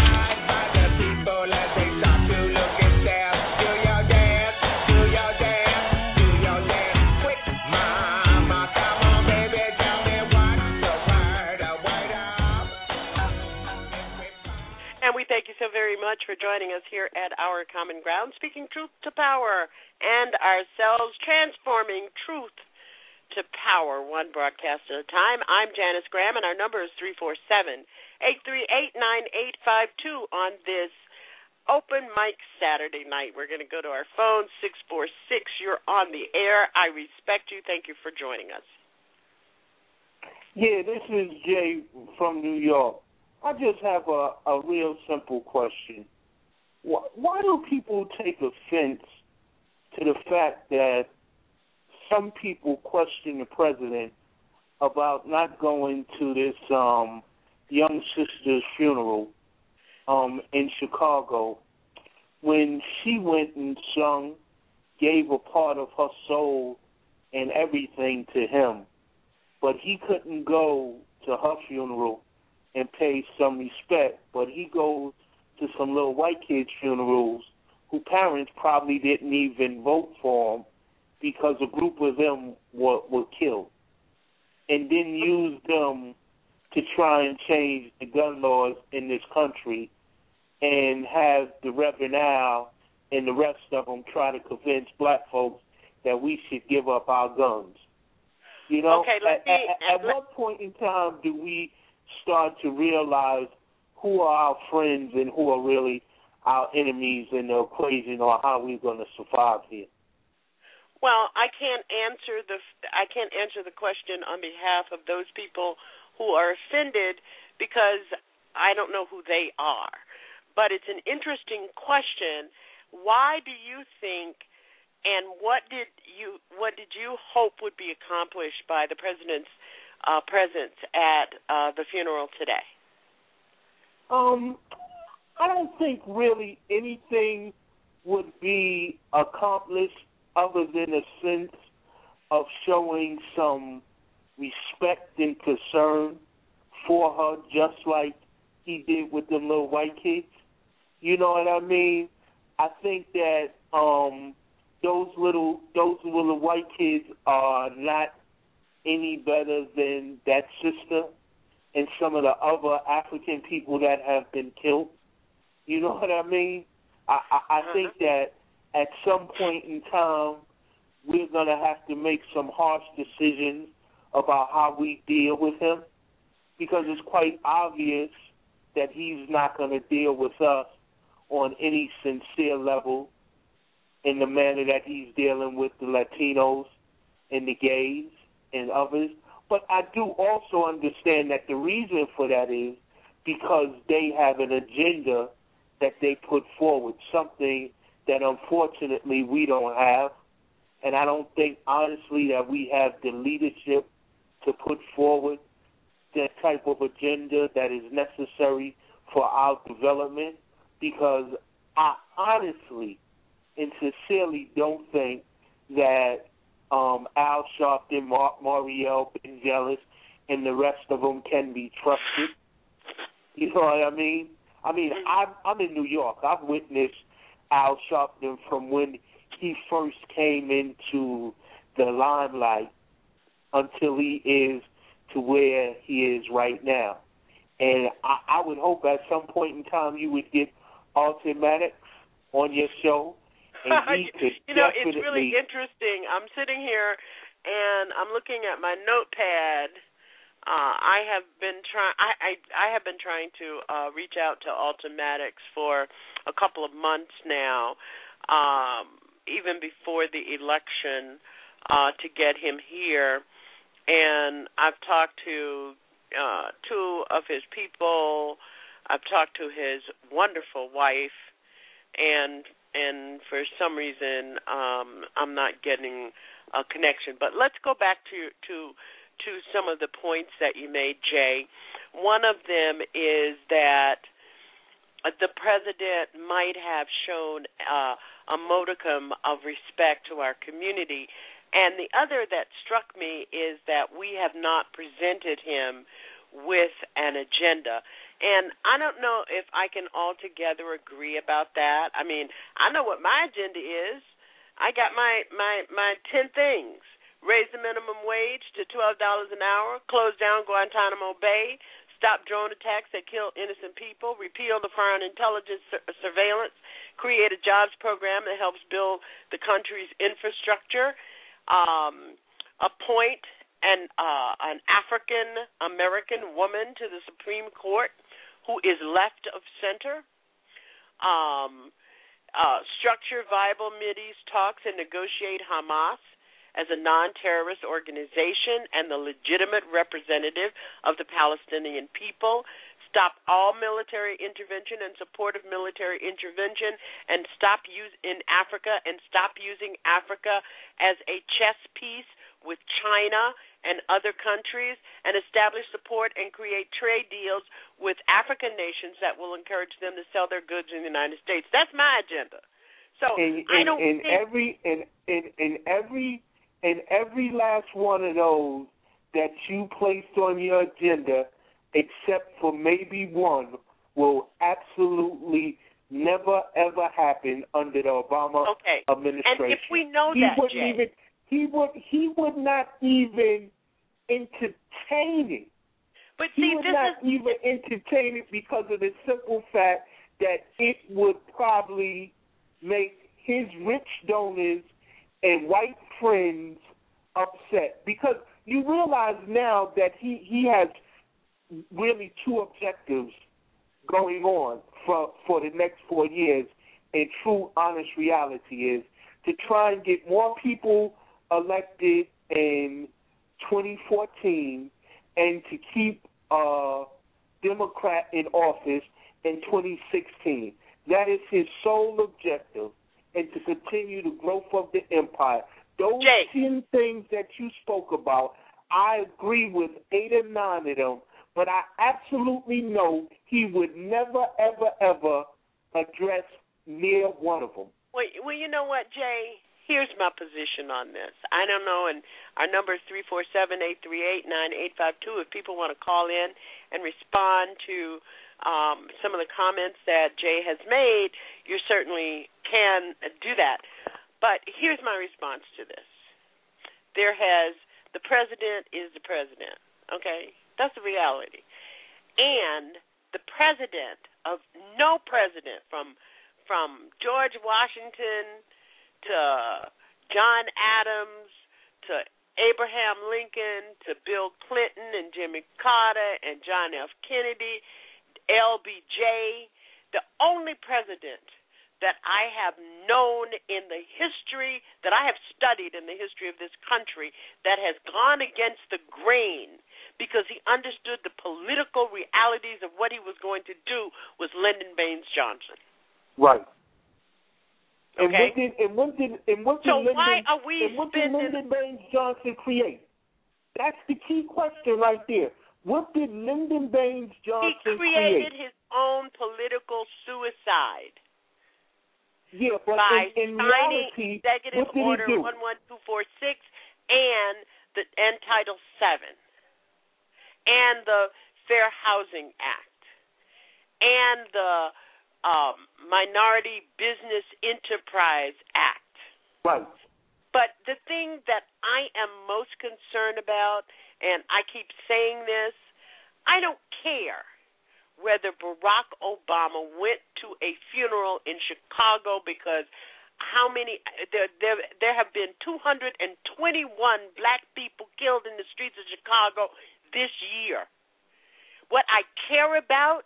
So very much for joining us here at Our Common Ground, speaking truth to power and ourselves, transforming truth to power, one broadcast at a time. I'm Janice Graham, and our number is 347 838 9852 on this open mic Saturday night. We're going to go to our phone, 646. You're on the air. I respect you. Thank you for joining us. Yeah, this is Jay from New York. I just have a, a real simple question. Why, why do people take offense to the fact that some people question the president about not going to this um, young sister's funeral um, in Chicago when she went and sung, gave a part of her soul and everything to him, but he couldn't go to her funeral and pay some respect. But he goes to some little white kids' funerals who parents probably didn't even vote for him because a group of them were, were killed, and then use them to try and change the gun laws in this country, and have the Reverend Al and the rest of them try to convince black folks that we should give up our guns. You know, Okay, at, let me- at, at what point in time do we start to realize who are our friends and who are really our enemies in the equation, or how we're going to survive here? Well, I can't answer the I can't answer the question on behalf of those people who are offended because I don't know who they are. But it's an interesting question. Why do you think and what did you what did you hope would be accomplished by the president's uh, presence at uh, the funeral today? Um, I don't think really anything would be accomplished other than a sense of showing some respect and concern for her, just like he did with the little white kids. You know what I mean? I think that um those little those little white kids are not any better than that sister and some of the other African people that have been killed. You know what I mean? I, I, I uh-huh. think that at some point in time we're gonna have to make some harsh decisions about how we deal with him because it's quite obvious that he's not gonna deal with us on any sincere level in the manner that he's dealing with the Latinos and the gays and others. But I do also understand that the reason for that is because they have an agenda that they put forward, something that unfortunately we don't have. And I don't think, honestly, that we have the leadership to put forward that type of agenda that is necessary for our development because I honestly and sincerely don't think that um, Al Sharpton, Mar- Morial, Ben Jealous, and the rest of them can be trusted. You know what I mean? I mean, I'm, I'm in New York. I've witnessed Al Sharpton from when he first came into the limelight until he is to where he is right now. And I, I would hope at some point in time you would get Automatics on your show, you know, it's really interesting. I'm sitting here and I'm looking at my notepad. Uh, I have been trying. I, I I have been trying to uh, reach out to Ultimatics for a couple of months now, um, even before the election, uh, to get him here. And I've talked to uh, two of his people. I've talked to his wonderful wife, and and for some reason um, I'm not getting a connection. But let's go back to to to some of the points that you made, Jay. One of them is that the president might have shown uh, a modicum of respect to our community. And the other that struck me is that we have not presented him with an agenda. And I don't know if I can altogether agree about that. I mean, I know what my agenda is. I got my my my 10 things. Raise the minimum wage to $12 an hour, close down Guantanamo Bay, stop drone attacks that kill innocent people, repeal the foreign intelligence sur- surveillance, create a jobs program that helps build the country's infrastructure, um, appoint an uh, an African American woman to the Supreme Court who is left of center. Um, uh, structure viable Mideast talks and negotiate Hamas as a non-terrorist organization and the legitimate representative of the Palestinian people. Stop all military intervention and support of military intervention, and stop use in Africa and stop using Africa as a chess piece with China and other countries, and establish support and create trade deals with African nations that will encourage them to sell their goods in the United States. That's my agenda. So in, in, I don't in think every in, in in every in every last one of those that you placed on your agenda, except for maybe one, will absolutely never ever happen under the Obama okay. administration. And if we know he that, wouldn't Jay, even he would he would not even entertain it. but He would this not is even entertain it because of the simple fact that it would probably make his rich donors and white friends upset. Because you realize now that he, he has really two objectives going on for for the next four years and true honest reality is to try and get more people elected in 2014 and to keep a Democrat in office in 2016. That is his sole objective, and to continue the growth of the empire. Those Jay. ten things that you spoke about, I agree with eight or nine of them, but I absolutely know he would never, ever, ever address near one of them. Well, well, you know what, Jay? Here's my position on this. I don't know, and our number is three four seven eight three eight nine eight five two. If people want to call in and respond to um, some of the comments that Jay has made, you certainly can do that. But here's my response to this: There has the president is the president. Okay, that's the reality, and the president of no president from from George Washington to John Adams to Abraham Lincoln to Bill Clinton and Jimmy Carter and John F. Kennedy, LBJ, the only president that I have known in the history, that I have studied in the history of this country, that has gone against the grain because he understood the political realities of what he was going to do was Lyndon Baines Johnson. Right. And Okay. what did and what did and what did So Lyndon, why are we and what did spending- Lyndon Baines Johnson create? That's the key question right there. What did Lyndon Baines Johnson create? He created create? his own political suicide Yeah, but by in, in signing reality, Executive Order 11246 and the and Title 7 and the Fair Housing Act and the um, Minority Business Enterprise Act. Right. But the thing that I am most concerned about, and I keep saying this, I don't care whether Barack Obama went to a funeral in Chicago because how many there there there have been 221 black people killed in the streets of Chicago this year. What I care about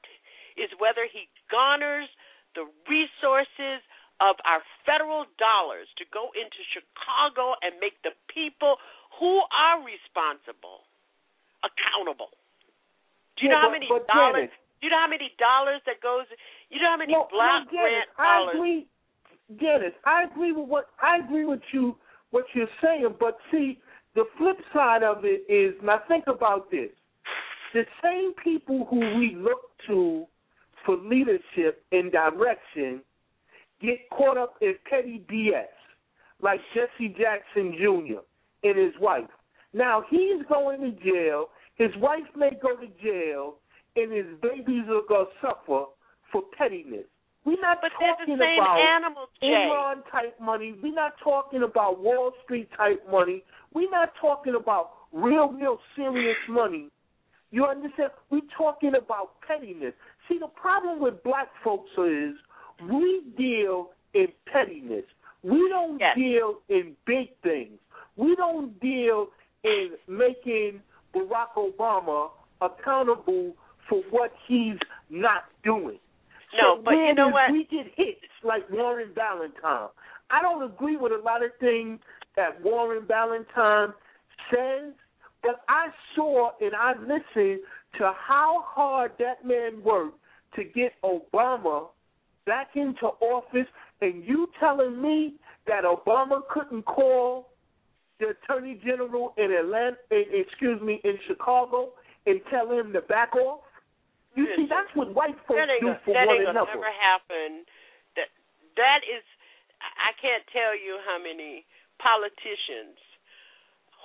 is whether he garners the resources of our federal dollars to go into Chicago and make the people who are responsible accountable. Do you Yeah, know how but- many but dollars? Janet- you know how many dollars that goes? You know how many No, block grant Dennis, I dollars? agree. Dennis, I agree with what I agree with you what you're saying, but see, the flip side of it is now think about this. The same people who we look to for leadership and direction get caught up in petty BS, like Jesse Jackson Jr. and his wife. Now he's going to jail. His wife may go to jail, and his babies are going to suffer for pettiness. We're not But talking the same about animals, Jay. Enron type money. We're not talking about Wall Street type money. We're not talking about real, real serious money. You understand? We're talking about pettiness. See, the problem with black folks is we deal in pettiness. We don't deal in big things. We don't deal in making Barack Obama accountable for what he's not doing. No, so but you know what? We get hits like Warren Ballentine. I don't agree with a lot of things that Warren Ballentine says, but I saw and I listened to how hard that man worked to get Obama back into office, and you telling me that Obama couldn't call the Attorney General in Atlanta, in, excuse me, in Chicago, and tell him to back off? You see, that's what white folks that do for that one ain't another. never happen. That that is, I I can't tell you how many politicians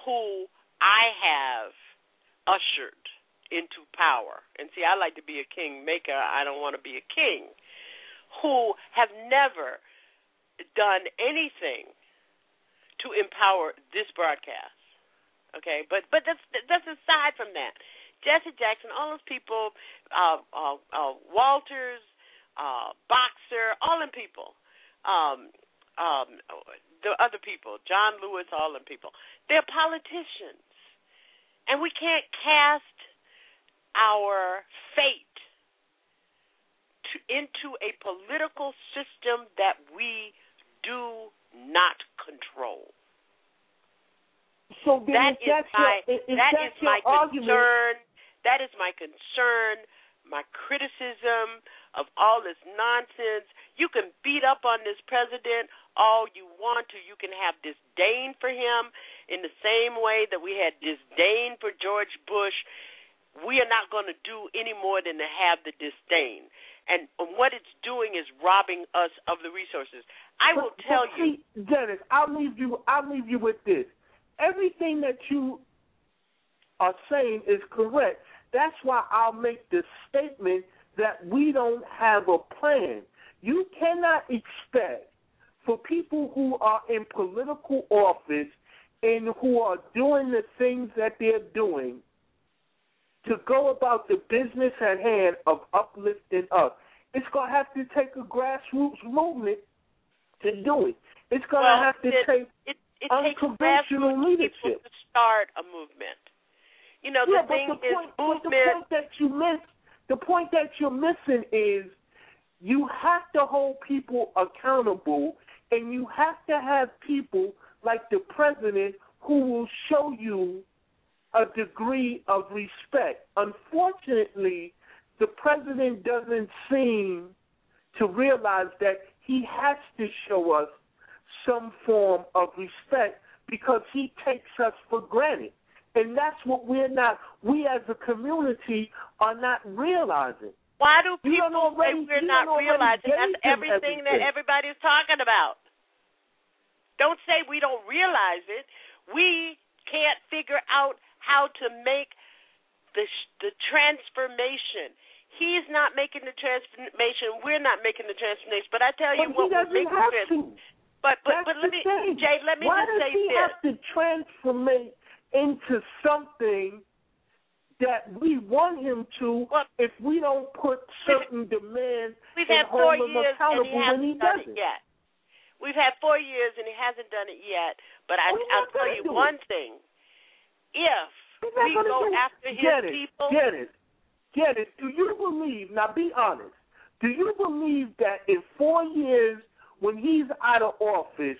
who I have ushered into power. And see, I like to be a kingmaker. I don't want to be a king. Who have never done anything to empower this broadcast. Okay, but but that's that's aside from that. Jesse Jackson, all those people, uh, uh, uh, Walters, uh, Boxer, all them people, um, um, the other people, John Lewis, all them people. They're politicians, and we can't cast our fate to, into a political system that we do not control. So that is my your, is that that is my argument? concern. That is my concern. My criticism of all this nonsense. You can beat up on this president all you want to. You can have disdain for him in the same way that we had disdain for George Bush. We are not going to do any more than to have the disdain. And what it's doing is robbing us of the resources. I will But- tell but you. see, Dennis, I'll leave you. I'll leave you with this. Everything that you are saying is correct. That's why I'll make the statement that we don't have a plan. You cannot expect for people who are in political office and who are doing the things that they're doing to go about the business at hand of uplifting us. It's going to have to take a grassroots movement to do it. It's going to have to it, take it, it unconventional leadership. to start a movement. You know, yeah, the thing the is point, movement. the point that you miss, the point that you're missing is you have to hold people accountable, and you have to have people like the president who will show you a degree of respect. Unfortunately, the president doesn't seem to realize that he has to show us some form of respect because he takes us for granted. And that's what we're not, we as a community are not realizing. Why do people say we're not already realizing that's them everything that everything. everybody's talking about? Don't say we don't realize it. We can't figure out how to make the the transformation. He's not making the transformation. We're not making the transformation. But I tell you But what, we're making have trans- to. But but That's but let me thing. Jay, let me Why just does say he this. have to transformate into something that we want him to if we don't put certain demands We've and had four hold him years and he hasn't he done doesn't? it yet. We've had four years and he hasn't done it yet. But I, well, I'll tell you one it. thing: if we go after his get it, people, Get it. Get it. Do you believe, now be honest, do you believe that in four years when he's out of office,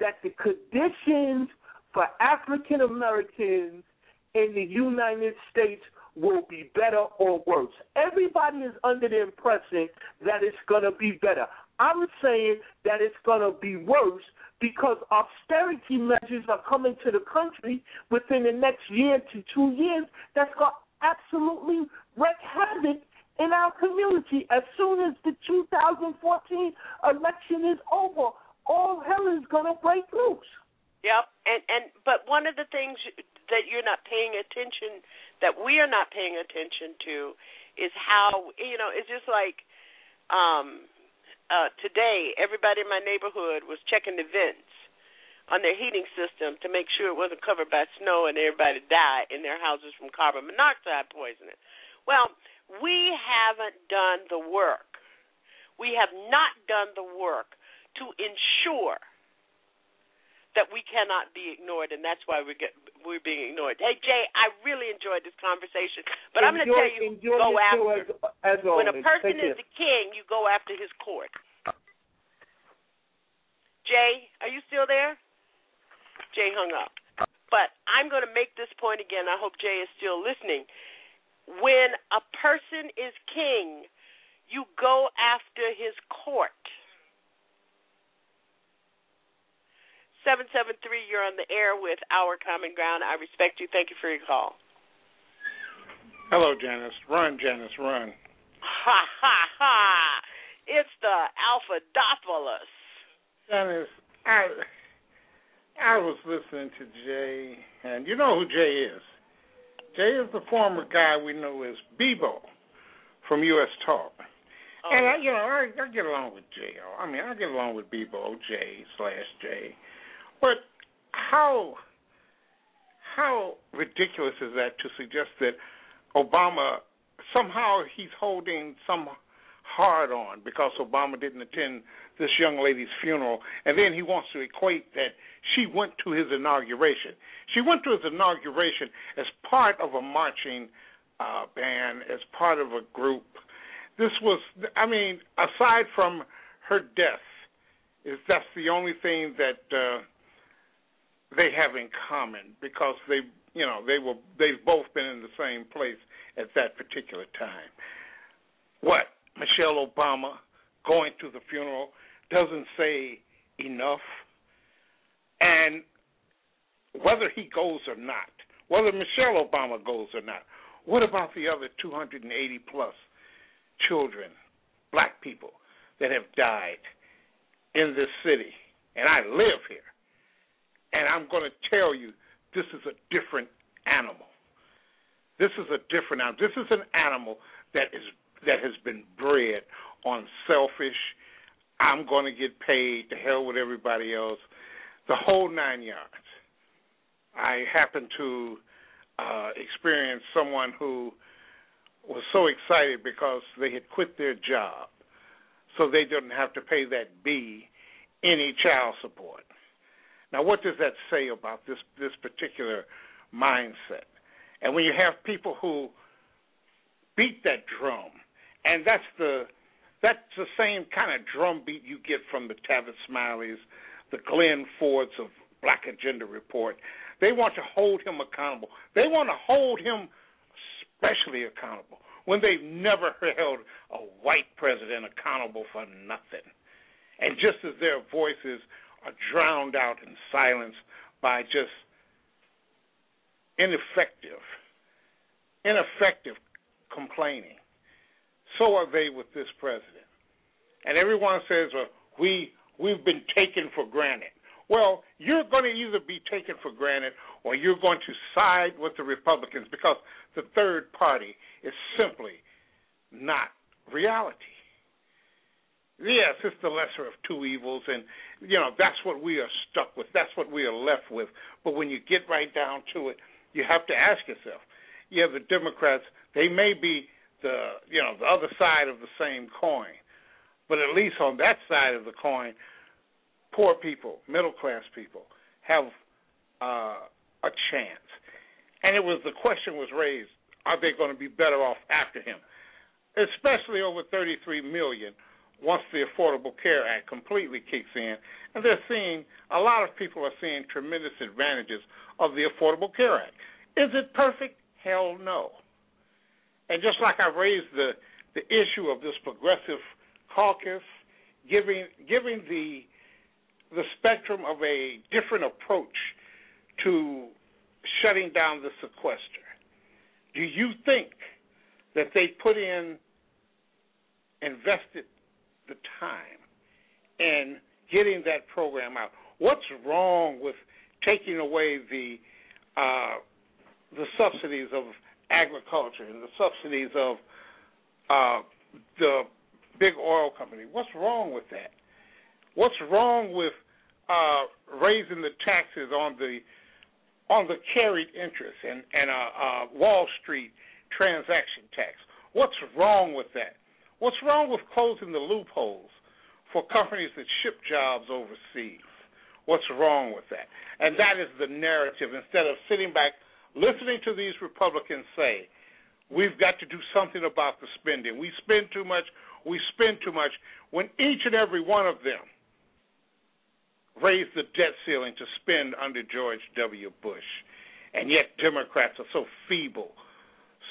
that the conditions for African Americans in the United States will be better or worse? Everybody is under the impression that it's going to be better. I'm saying that it's going to be worse because austerity measures are coming to the country within the next year to two years that's going to absolutely wreak havoc in our community. As soon as the 2014 election is over, all hell is going to break loose. Yep. And and but one of the things that you're not paying attention that we are not paying attention to is how you know it's just like um uh today everybody in my neighborhood was checking the vents on their heating system to make sure it wasn't covered by snow and everybody died in their houses from carbon monoxide poisoning. Well, we haven't done the work. We have not done the work to ensure that we cannot be ignored, and that's why we get we're being ignored. Hey Jay, I really enjoyed this conversation, but I'm going to tell you enjoy go after. as, as when a person is the king, you go after his court. Jay, are you still there? Jay hung up. But I'm going to make this point again. I hope Jay is still listening. When a person is king, you go after his court. 773, you're on the air with Our Common Ground. I respect you. Thank you for your call. Hello, Janice. Run, Janice, run. Ha, ha, ha. It's the Alphadopoulos. Janice, I I was listening to Jay, and you know who Jay is. Jay is the former guy we know as Bebo from U.S. Talk. Oh. And I, you know, I, I get along with Jay. I mean, I get along with Bebo Jay slash J. But how how ridiculous is that to suggest that Obama somehow he's holding some hard on because Obama didn't attend this young lady's funeral, and then he wants to equate that she went to his inauguration. She went to his inauguration as part of a marching uh, band, as part of a group. This was, I mean, aside from her death, is that's the only thing that uh, they have in common because they, you know, they were they've both been in the same place at that particular time. What Michelle Obama going to the funeral doesn't say enough. And whether he goes or not, whether Michelle Obama goes or not, what about the other 280 plus children, black people, that have died in this city? And I live here. And I'm going to tell you, this is a different animal. This is a different animal. This is an animal that is that has been bred on selfish. I'm going to get paid. To hell with everybody else. The whole nine yards. I happened to uh, experience someone who was so excited because they had quit their job, so they didn't have to pay that B any child support. Now, what does that say about this this particular mindset? And when you have people who beat that drum, and that's the that's the same kind of drum beat you get from the Tavis Smileys, the Glenn Fords of Black Agenda Report. They want to hold him accountable. They want to hold him especially accountable when they've never held a white president accountable for nothing. And just as their voices are drowned out and silenced by just ineffective, ineffective complaining. So are they with this president. And everyone says, well, we we've been taken for granted. Well, you're going to either be taken for granted or you're going to side with the Republicans because the third party is simply not reality. Yes, it's the lesser of two evils, and you know that's what we are stuck with. That's what we are left with. But when you get right down to it, you have to ask yourself. Yeah, the Democrats they may be the you know the other side of the same coin, but at least on that side of the coin, poor people, middle class people have uh, a chance. And it was the question was raised: Are they going to be better off after him? Especially over 33 million once the Affordable Care Act completely kicks in, and they're seeing a lot of people are seeing tremendous advantages of the Affordable Care Act. Is it perfect? Hell no. And just like I raised the the issue of this progressive caucus, giving giving the the spectrum of a different approach to shutting down the sequester. Do you think that they put in invested the time in getting that program out? What's wrong with taking away the uh, the subsidies of agriculture and the subsidies of uh, the big oil company? What's wrong with that? What's wrong with uh, raising the taxes on the on the carried interest and and uh, uh, Wall Street transaction tax? What's wrong with that? What's wrong with closing the loopholes for companies that ship jobs overseas? What's wrong with that? And that is the narrative. Instead of sitting back, listening to these Republicans say, we've got to do something about the spending. We spend too much. We spend too much. When each and every one of them raised the debt ceiling to spend under George W. Bush, and yet Democrats are so feeble,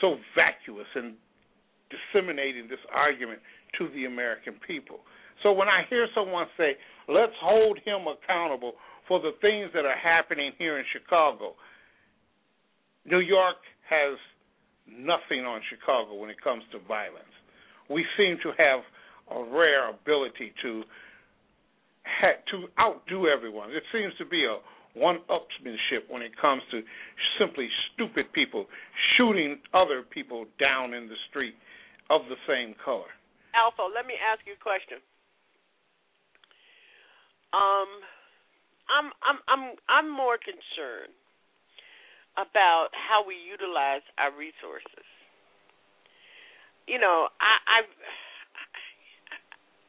so vacuous, and disseminating this argument to the American people. So when I hear someone say, let's hold him accountable for the things that are happening here in Chicago, New York has nothing on Chicago when it comes to violence. We seem to have a rare ability to to outdo everyone. It seems to be a one-upsmanship when it comes to simply stupid people shooting other people down in the street of the same color. Alpha, let me ask you a question. Um, I'm I'm I'm I'm more concerned about how we utilize our resources. You know, I I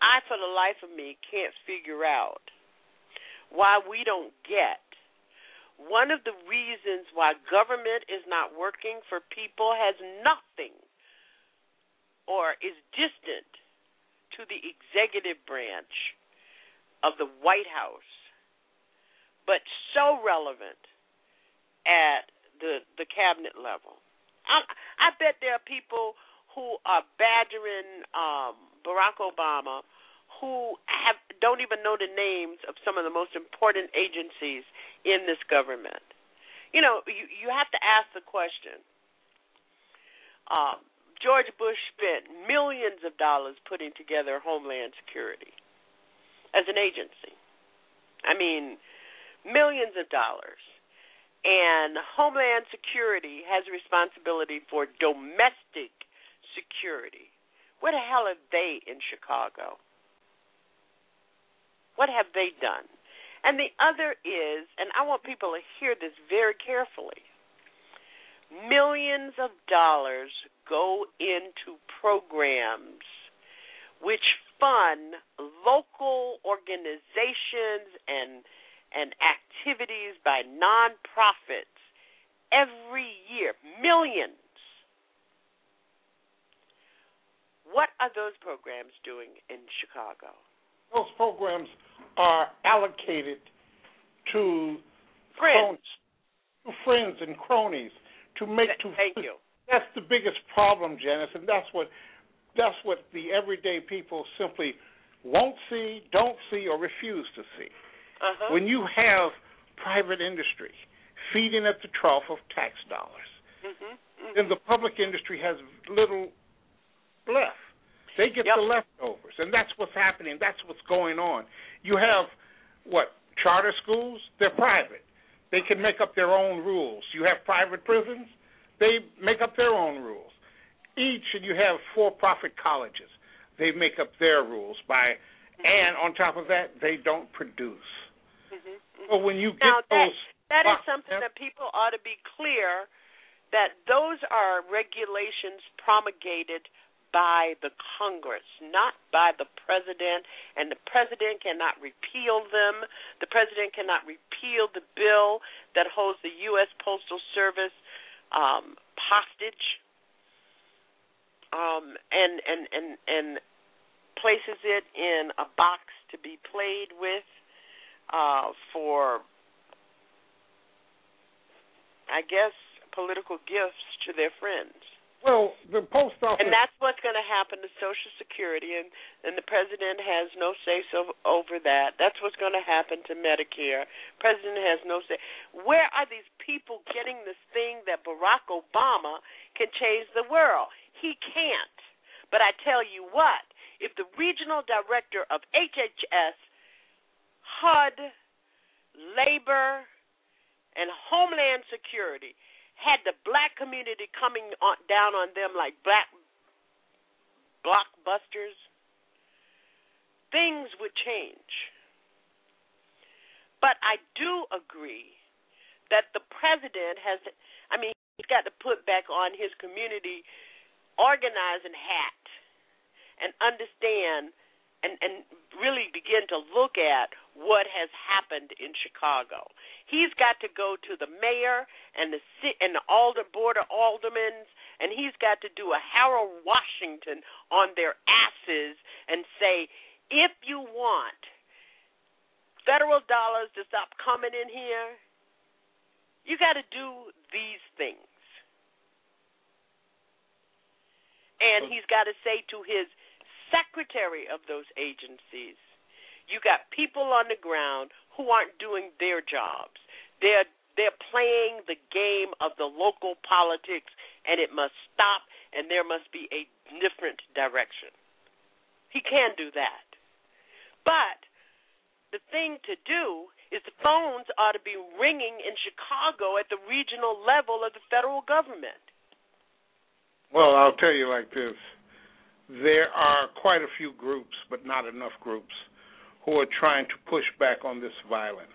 I for the life of me can't figure out why we don't get one of the reasons why government is not working for people has nothing or is distant to the executive branch of the White House, but so relevant at the the cabinet level. I, I bet there are people who are badgering um, Barack Obama who have don't even know the names of some of the most important agencies in this government. You know, you you have to ask the question. Um, George Bush spent millions of dollars putting together Homeland Security as an agency. I mean, millions of dollars. And Homeland Security has responsibility for domestic security. What the hell are they in Chicago? What have they done? And the other is, and I want people to hear this very carefully millions of dollars go into programs which fund local organizations and and activities by nonprofits every year. Millions. What are those programs doing in chicago? Those programs are allocated to friends. to friends and cronies to make to thank you that's the biggest problem, Janice, and that's what that's what the everyday people simply won't see, don't see, or refuse to see. Uh-huh. When you have private industry feeding at the trough of tax dollars, mm-hmm. Mm-hmm. then the public industry has little left. They get yep. the leftovers, and that's what's happening. That's what's going on. You have what charter schools? They're private. They can make up their own rules. You have private prisons they make up their own rules. Each, and you have for-profit colleges. They make up their rules by, and on top of that, they don't produce. Mm-hmm. So when you get now, that, those, that is something that people ought to be clear that those are regulations promulgated by the Congress, not by the president, and the president cannot repeal them. The president cannot repeal the bill that holds the U.S. Postal Service um, hostage um, and and and and places it in a box to be played with uh, for, I guess, political gifts to their friends. Well, the post office. And that's what's going to happen to Social Security, and and the president has no say so over that. That's what's going to happen to Medicare. President has no say. Where are these people getting this thing that Barack Obama can change the world? He can't. But I tell you what, if the regional director of HHS, HUD, Labor, and Homeland Security had the black community coming on, down on them like black blockbusters, things would change. But I do agree that the president has, I mean, he's got to put back on his community organizing hat and understand and and really begin to look at what has happened in Chicago. He's got to go to the mayor and the and the alder board of aldermen, and he's got to do a Harold Washington on their asses and say, if you want federal dollars to stop coming in here, you got to do these things. And he's got to say to his secretary of those agencies. You got people on the ground who aren't doing their jobs. They're they're playing the game of the local politics and it must stop and there must be a different direction. He can do that. But the thing to do is the phones ought to be ringing in Chicago at the regional level of the federal government. Well, I'll tell you like this. There are quite a few groups, but not enough groups, who are trying to push back on this violence.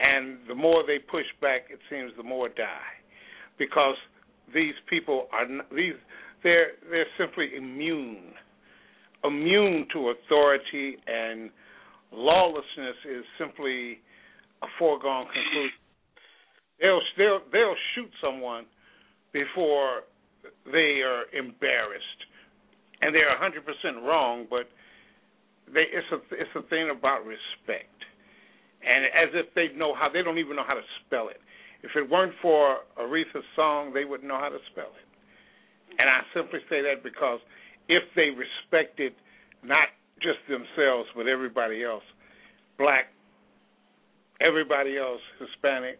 And the more they push back, it seems the more die, because these people are these they're they're simply immune, immune to authority, and lawlessness is simply a foregone conclusion. They'll they'll they'll shoot someone before they are embarrassed, and they're a hundred percent wrong. But they, it's a it's a thing about respect, and as if they know how they don't even know how to spell it. If it weren't for Aretha's song, they wouldn't know how to spell it. And I simply say that because if they respected not just themselves but everybody else, black, everybody else, Hispanic,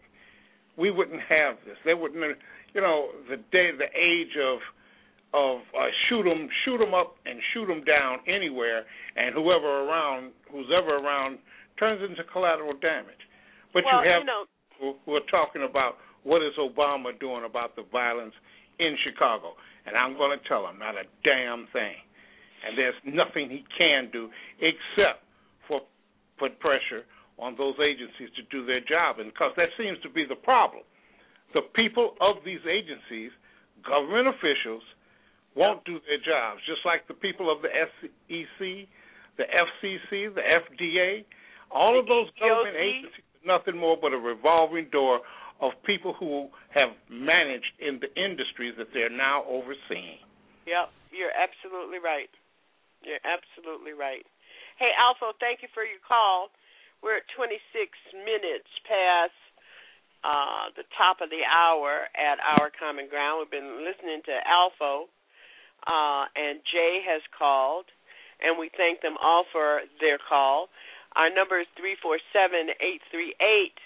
we wouldn't have this. They wouldn't, you know, the day, the age of of uh, shoot them, shoot them up and shoot them down anywhere, and whoever around, who's ever around, turns into collateral damage. But well, you have you know, who, who are talking about what is Obama doing about the violence in Chicago, and I'm going to tell him not a damn thing. And there's nothing he can do except for put pressure on those agencies to do their job, and because that seems to be the problem. The people of these agencies, government officials, won't do their jobs, just like the people of the SEC, the FCC, the FDA, all of those government agencies are nothing more but a revolving door of people who have managed in the industries that they're now overseeing. Yep, you're absolutely right. You're absolutely right. Hey, Alpha, thank you for your call. We're at 26 minutes past uh, the top of the hour at our common ground. We've been listening to Alpha, uh, and Jay has called, and we thank them all for their call. Our number is three four seven eight three eight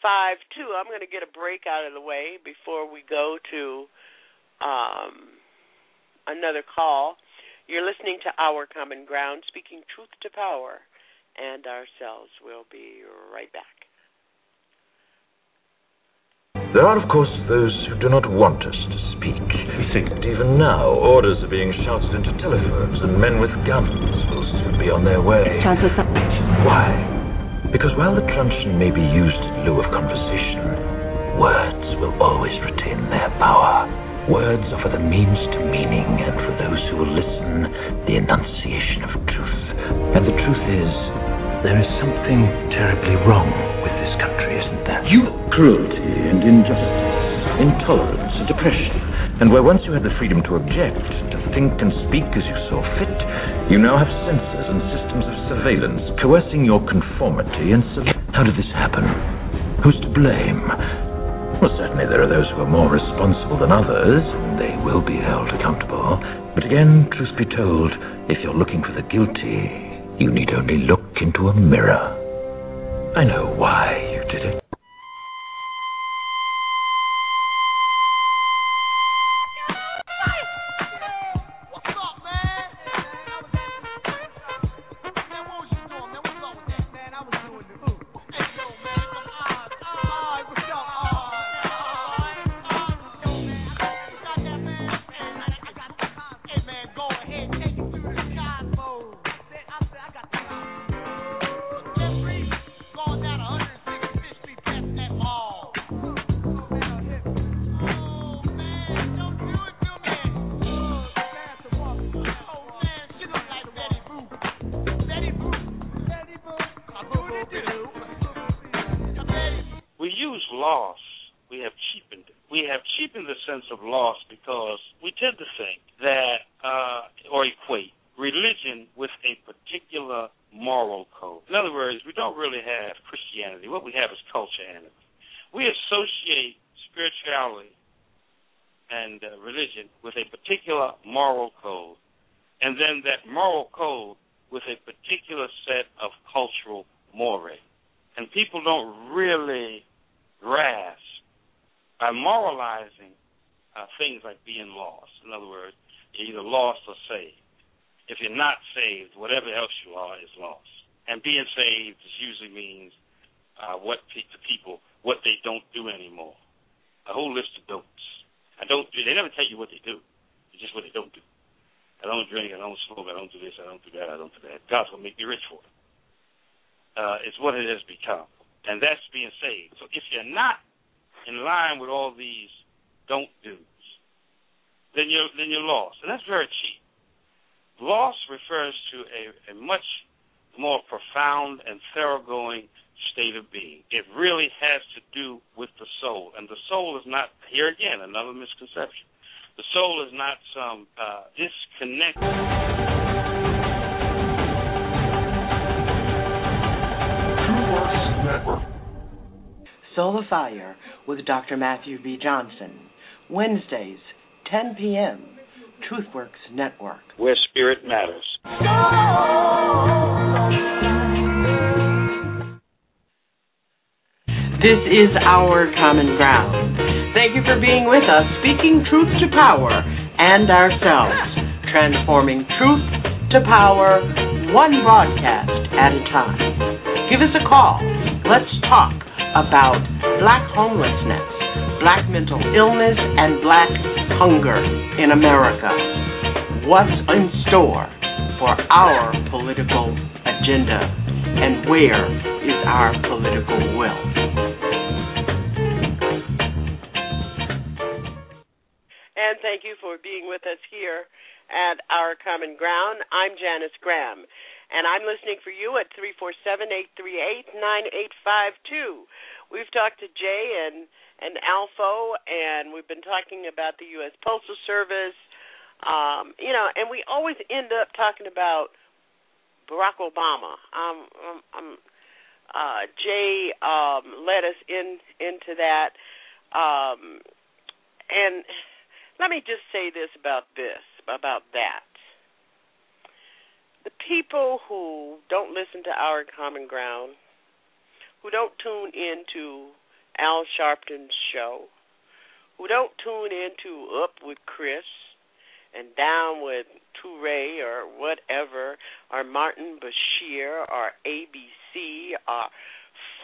five two. I'm going to get a break out of the way before we go to um, another call. You're listening to Our Common Ground, speaking truth to power and ourselves. We'll be right back. There are, of course, those who do not want us. And even now, orders are being shouted into telephones, and men with guns will soon be on their way. Why? Because while the truncheon may be used in lieu of conversation, words will always retain their power. Words offer the means to meaning, and for those who will listen, the enunciation of truth. And the truth is, there is something terribly wrong with this country, isn't there? You cruelty and injustice, intolerance and oppression. And where once you had the freedom to object, to think and speak as you saw fit, you now have censors and systems of surveillance coercing your conformity and sur- How did this happen? Who's to blame? Well, certainly there are those who are more responsible than others, and they will be held accountable. But again, truth be told, if you're looking for the guilty, you need only look into a mirror. I know why you did it. Really grasp by moralizing uh, things like being lost. In other words, you're either lost or saved. If you're not saved, whatever else you are is lost. And being saved usually means uh, what pe- the people what they don't do anymore. A whole list of don'ts. I don't. They never tell you what they do. It's just what they don't do. I don't drink. I don't smoke. I don't do this. I don't do that. I don't do that. God's gonna make me rich for it. Uh, it's what it has become, and that's being saved. So if you're not in line with all these don't do's, then you're then you're lost, and that's very cheap. Loss refers to a, a much more profound and thoroughgoing state of being. It really has to do with the soul. And the soul is not, here again, another misconception. The soul is not some uh, disconnected. Soul of Fire with Dr. Matthew B. Johnson. Wednesdays, 10 p.m. TruthWorks Network. Where spirit matters. This is our common ground. Thank you for being with us, speaking truth to power and ourselves, transforming truth to power, one broadcast at a time. Give us a call. Let's talk about black homelessness, black mental illness, and black hunger in America. What's in store for our political agenda, and where is our political will? And thank you for being with us here at Our Common Ground. I'm Janice Graham, and I'm listening for you at three four seven eight three eight nine eight five two. We've talked to Jay and, and Alfo, and we've been talking about the U.S. Postal Service. Um, you know, and we always end up talking about Barack Obama. Um, um, um uh, Jay um, led us in into that, um, and let me just say this about this, about that. The people who don't listen to our common ground, who don't tune into Al Sharpton's show, who don't tune into Up with Chris and Down with Toure or whatever, or Martin Bashir or ABC or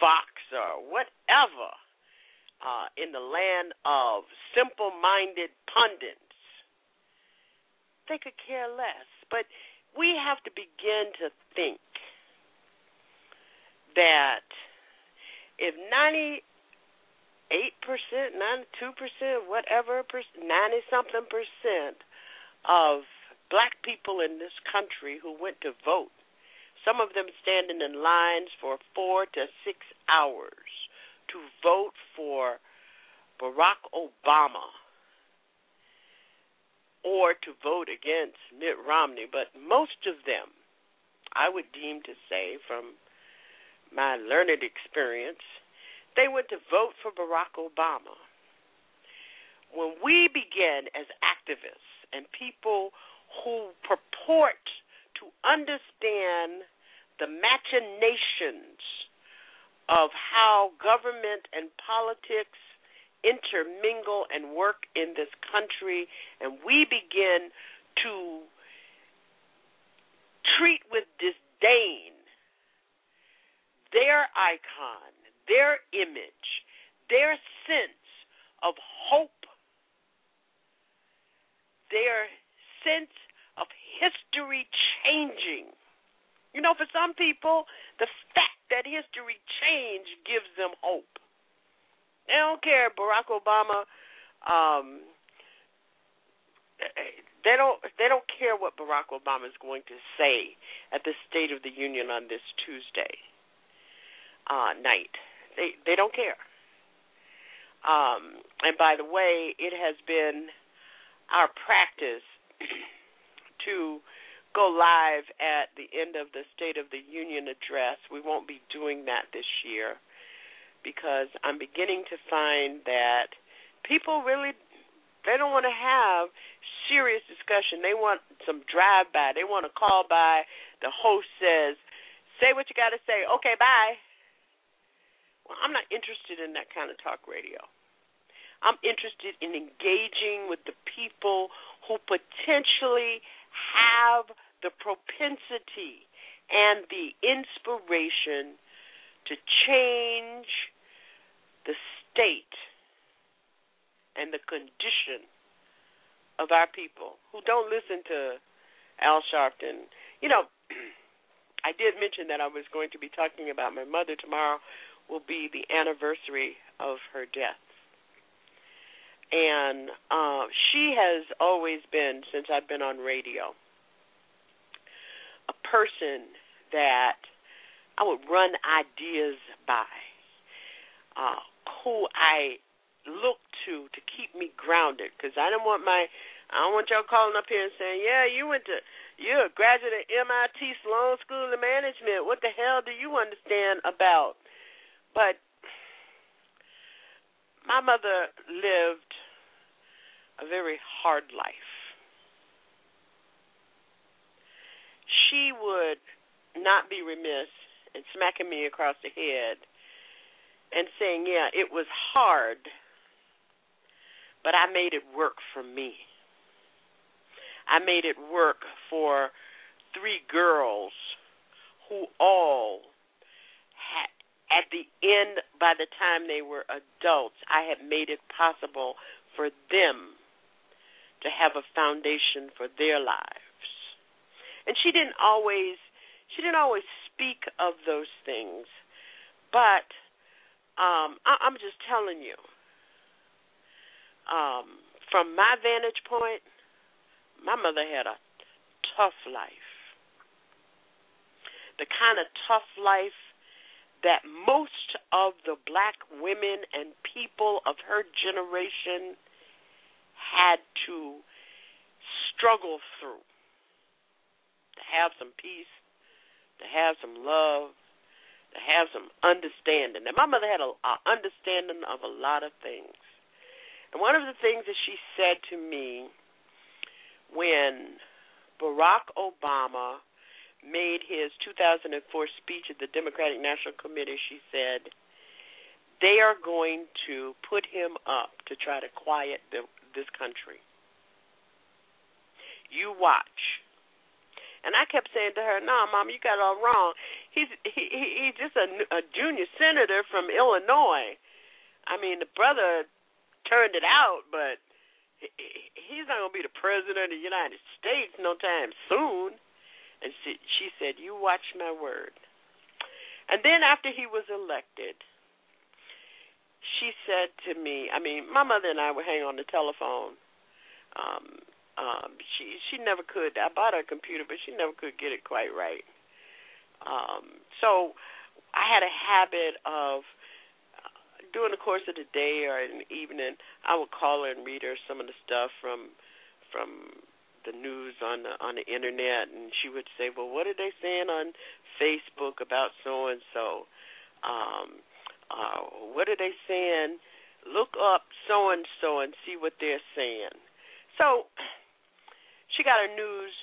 Fox or whatever uh, in the land of simple minded pundits. They could care less. But we have to begin to think that if 98%, 92%, whatever, 90 something percent of black people in this country who went to vote, some of them standing in lines for four to six hours to vote for Barack Obama or to vote against Mitt Romney, but most of them, I would deem to say from my learned experience, they went to vote for Barack Obama. When we begin as activists and people who purport to understand the machinations of how government and politics intermingle and work in this country, and we begin to treat with disdain their icon, their image, their sense of hope, their sense of history changing. You know, for some people, the fact that history change gives them hope. They don't care Barack Obama um they don't they don't care what Barack Obama is going to say at the State of the Union on this Tuesday uh night. They they don't care. Um and by the way, it has been our practice to go live at the end of the State of the Union address. We won't be doing that this year because I'm beginning to find that people really they don't want to have serious discussion. They want some drive by. They want to call by. The host says, "Say what you got to say." Okay, bye. Well, I'm not interested in that kind of talk radio. I'm interested in engaging with the people who potentially have the propensity and the inspiration to change the state and the condition of our people who don't listen to Al Sharpton. You know, I did mention that I was going to be talking about my mother tomorrow will be the anniversary of her death. And uh, she has always been, since I've been on radio, a person that I would run ideas by, uh, who I look to to keep me grounded. Because I don't want my, I don't want y'all calling up here and saying, "Yeah, you went to, you're a graduate of MIT Sloan School of Management. What the hell do you understand about?" But my mother lived a very hard life. She would not be remiss and smacking me across the head and saying, Yeah, it was hard, but I made it work for me. I made it work for three girls who all had, at the end, by the time they were adults, I had made it possible for them to have a foundation for their lives. And she didn't always she didn't always speak of those things, but um, I, I'm just telling you, um, from my vantage point, my mother had a tough life. The kind of tough life that most of the black women and people of her generation had to struggle through to have some peace, to have some love, to have some understanding. And my mother had a, a understanding of a lot of things. And one of the things that she said to me when Barack Obama made his 2004 speech at the Democratic National Committee, she said, they are going to put him up to try to quiet the, this country. You watch. And I kept saying to her, "No, Mom, you got it all wrong. He's he, he he's just a, a junior senator from Illinois. I mean, the brother turned it out, but he, he's not going to be the president of the United States no time soon." And she, she said, "You watch my word." And then after he was elected, she said to me, I mean, my mother and I would hang on the telephone um um she she never could. I bought her a computer but she never could get it quite right. Um so i had a habit of uh, during the course of the day or in the evening i would call her and read her some of the stuff from from the news on the on the internet and she would say well what are they saying on facebook about so and so um uh what are they saying? Look up so and so and see what they're saying. So she got her news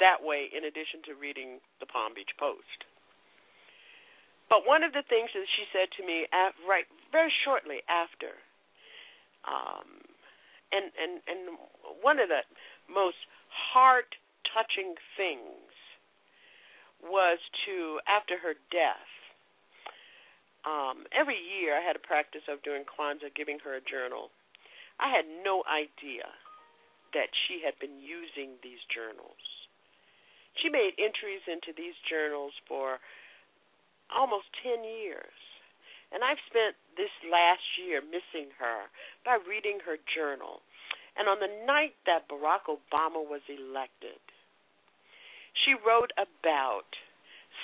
that way in addition to reading the Palm Beach Post. But one of the things that she said to me at, right very shortly after, um, and and and one of the most heart touching things was to after her death. Um, every year I had a practice of doing Kwanzaa, giving her a journal. I had no idea that she had been using these journals. She made entries into these journals for almost 10 years. And I've spent this last year missing her by reading her journal. And on the night that Barack Obama was elected, she wrote about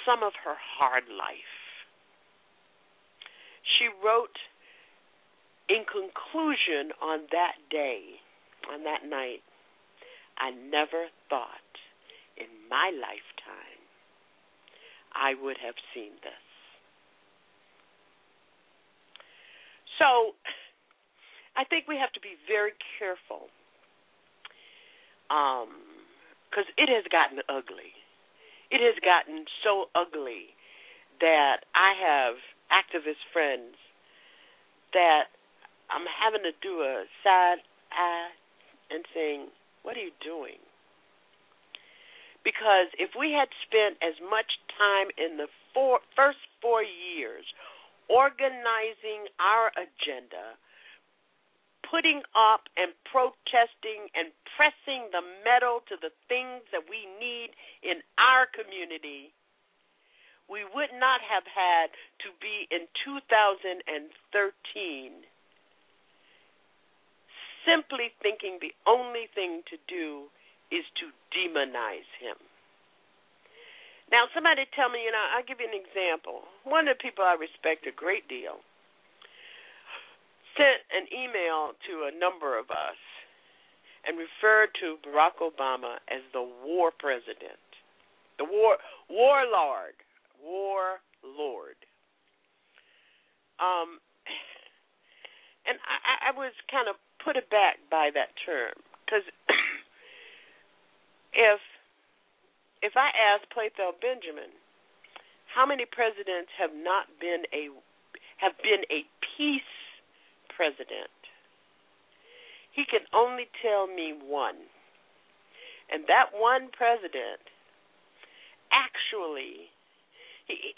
some of her hard life. She wrote in conclusion on that day on that night, I never thought in my lifetime I would have seen this. So I think we have to be very careful because um, it has gotten ugly. It has gotten so ugly that I have activist friends that I'm having to do a side eye and saying, What are you doing? Because if we had spent as much time in the four, first four years organizing our agenda, putting up and protesting and pressing the metal to the things that we need in our community, we would not have had to be in 2013 simply thinking the only thing to do is to demonize him. Now, somebody tell me, you know, I'll give you an example. One of the people I respect a great deal sent an email to a number of us and referred to Barack Obama as the war president, the war warlord, warlord. Um, and I, I was kind of put aback by that term because if if I ask Playthell Benjamin, how many presidents have not been a have been a peace president? He can only tell me one. And that one president actually it,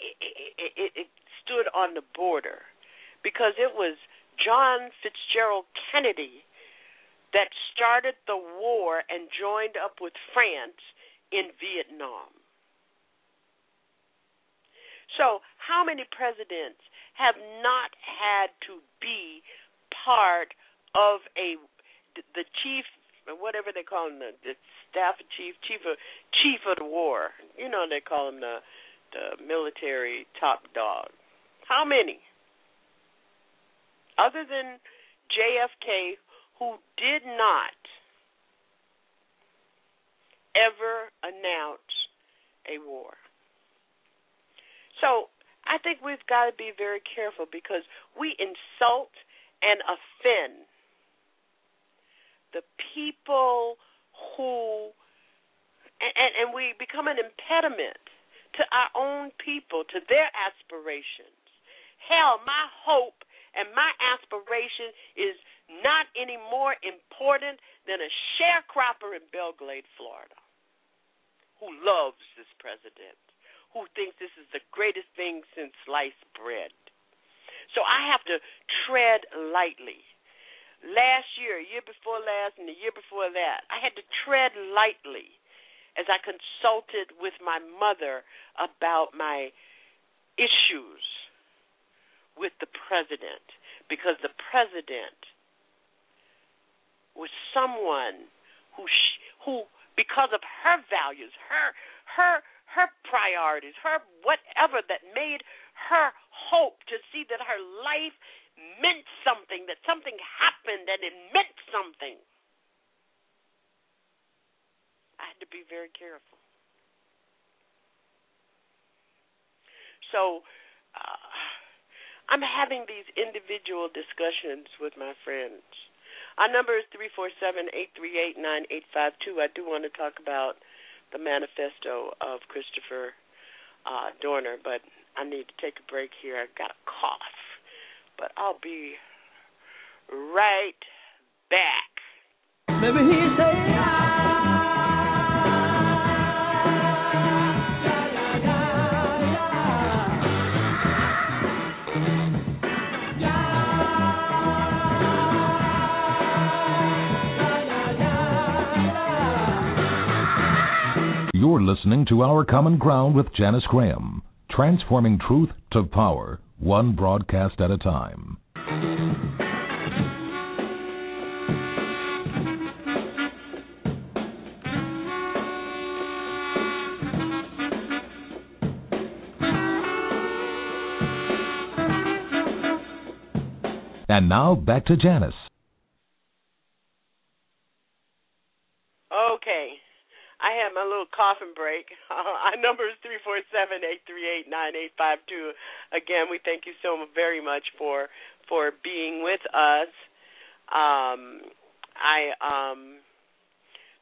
it, it stood on the border because it was John Fitzgerald Kennedy that started the war and joined up with France in Vietnam. So, how many presidents have not had to be part of a the chief whatever they call him the, the staff chief chief of chief of the war? You know they call him the the military top dog. How many other than JFK who did not ever announce a war. So I think we've got to be very careful because we insult and offend the people who and, and we become an impediment to our own people, to their aspirations. Hell, my hope and my aspiration is not any more important than a sharecropper in Belle Glade, Florida, who loves this president, who thinks this is the greatest thing since sliced bread. So I have to tread lightly. Last year, year before last, and the year before that, I had to tread lightly as I consulted with my mother about my issues with the president because the president was someone who who because of her values, her her her priorities, her whatever that made her hope to see that her life meant something, that something happened and it meant something. I had to be very careful. So uh, I'm having these individual discussions with my friends. Our number is three four seven eight three eight nine eight five two. I do want to talk about the manifesto of Christopher uh, Dorner, but I need to take a break here. I've got a cough, but I'll be right back. Maybe he say. Listening to Our Common Ground with Janice Graham, transforming truth to power, one broadcast at a time. And now back to Janice. Okay. I had my little coffin break. Uh, our number is three four seven eight three eight nine eight five two. Again, we thank you so very much for for being with us. Um, I um,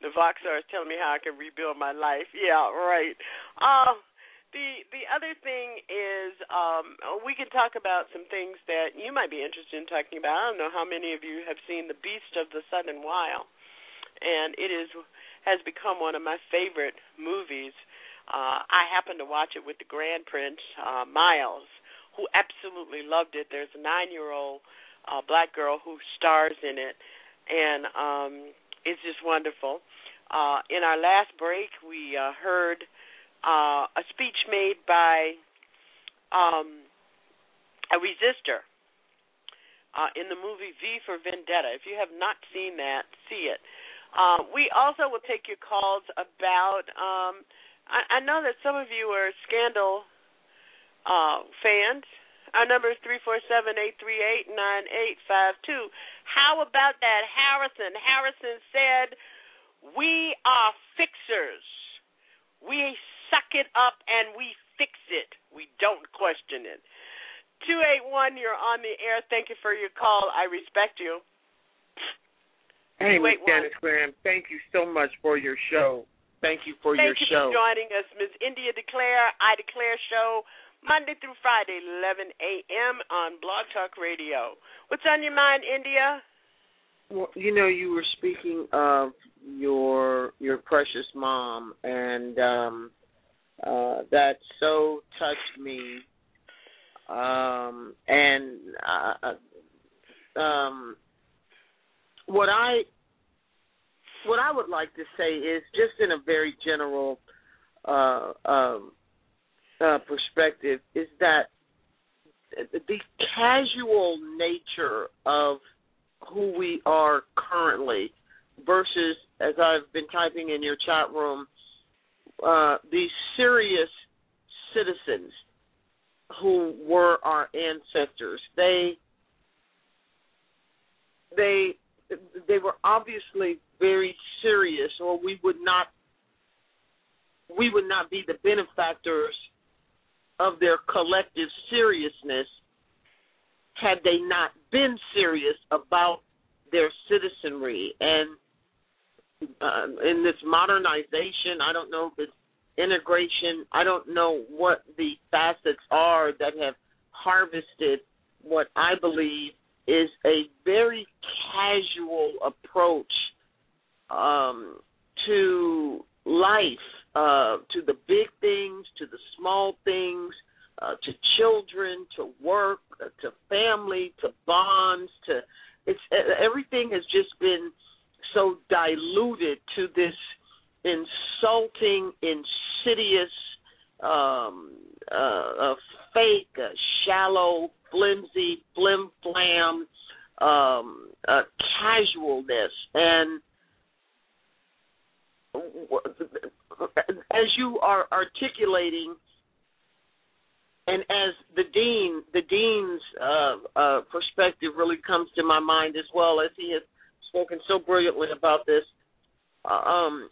the Voxer is telling me how I can rebuild my life. Yeah, right. Uh, the the other thing is um, we can talk about some things that you might be interested in talking about. I don't know how many of you have seen The Beast of the Southern Wild and it is has become one of my favorite movies. Uh, I happened to watch it with the Grand Prince uh, Miles, who absolutely loved it. There's a nine-year-old uh, black girl who stars in it, and um, it's just wonderful. Uh, in our last break, we uh, heard uh, a speech made by um, a resistor uh, in the movie V for Vendetta. If you have not seen that, see it. Uh, we also will take your calls about. Um, I, I know that some of you are Scandal uh, fans. Our number is three four seven eight three eight nine eight five two. How about that, Harrison? Harrison said, "We are fixers. We suck it up and we fix it. We don't question it." Two eight one, you're on the air. Thank you for your call. I respect you. Hey, Miss Janice Graham, thank you so much for your show. Thank you for thank your you show. for joining us, Miss India Declare. I Declare show Monday through Friday, 11 a.m. on Blog Talk Radio. What's on your mind, India? Well, you know, you were speaking of your your precious mom, and um, uh, that so touched me. Um, and uh, um, what I what I would like to say is just in a very general uh, um, uh, perspective is that the casual nature of who we are currently versus, as I've been typing in your chat room, uh, the serious citizens who were our ancestors. They they they were obviously very serious, or we would not we would not be the benefactors of their collective seriousness had they not been serious about their citizenry. And uh, in this modernization i don't know if it's integration i don't know what the facets are that have harvested what i believe is a very casual approach um, to life, uh, to the big things, to the small things, uh, to children, to work, uh, to family, to bonds, to it's everything has just been so diluted to this insulting, insidious, um, uh, fake, shallow, flimsy, flim flam, um, uh, casualness, and as you are articulating, and as the dean, the dean's uh, uh, perspective really comes to my mind as well, as he has spoken so brilliantly about this. Um,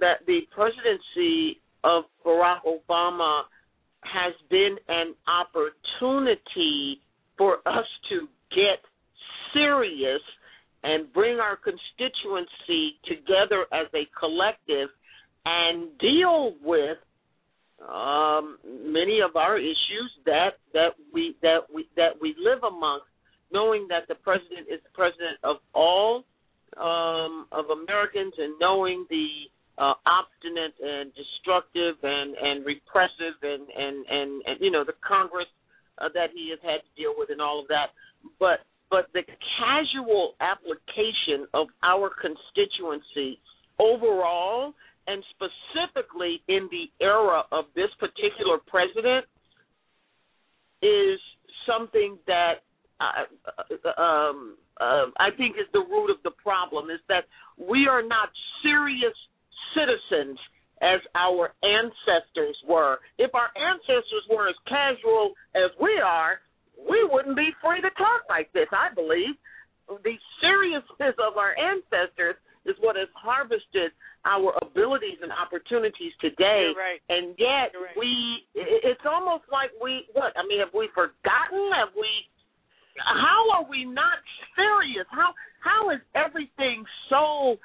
that the presidency of Barack Obama has been an opportunity for us to get serious and bring our constituency together as a collective and deal with um, many of our issues that that we that we that we live amongst, knowing that the president is the president of all um, of Americans, and knowing the uh, obstinate and destructive and and repressive and and and, and you know the Congress uh, that he has had to deal with and all of that, but but the casual application of our constituency overall and specifically in the era of this particular president is something that uh, um, uh, I think is the root of the problem is that we are not serious citizens as our ancestors were. If our ancestors were as casual as we are, we wouldn't be free to talk like this, I believe. The seriousness of our ancestors is what has harvested our abilities and opportunities today. Right. And yet right. we it's almost like we what? I mean, have we forgotten? Have we how are we not serious? How how is everything so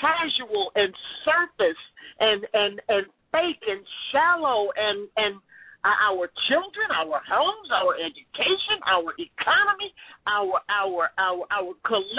casual and surface and and and fake and shallow and and our children, our homes, our education,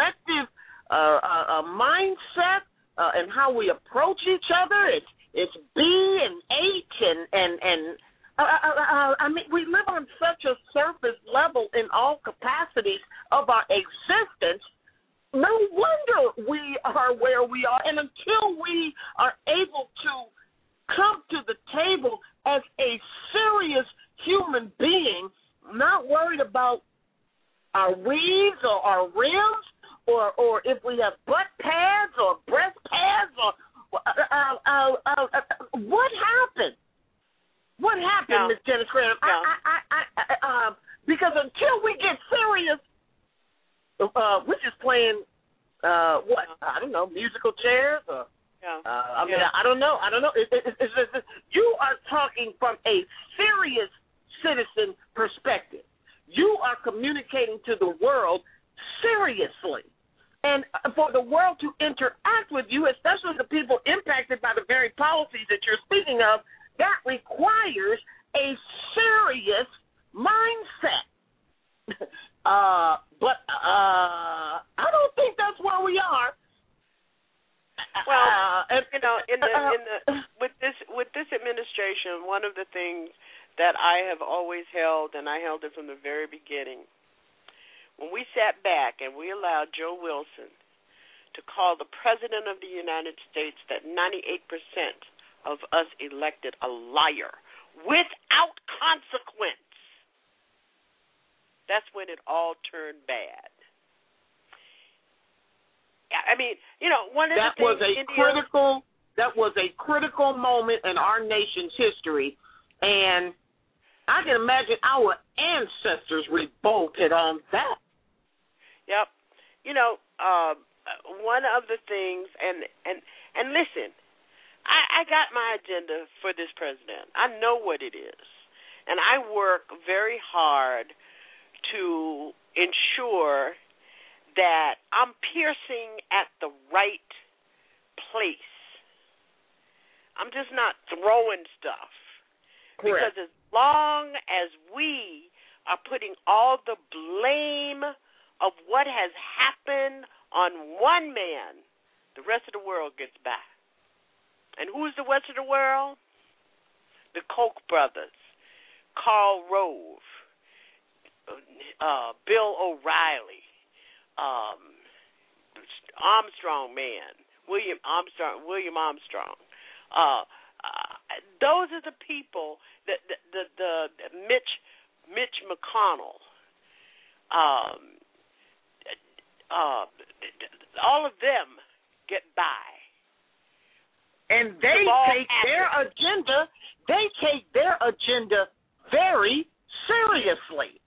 seriously.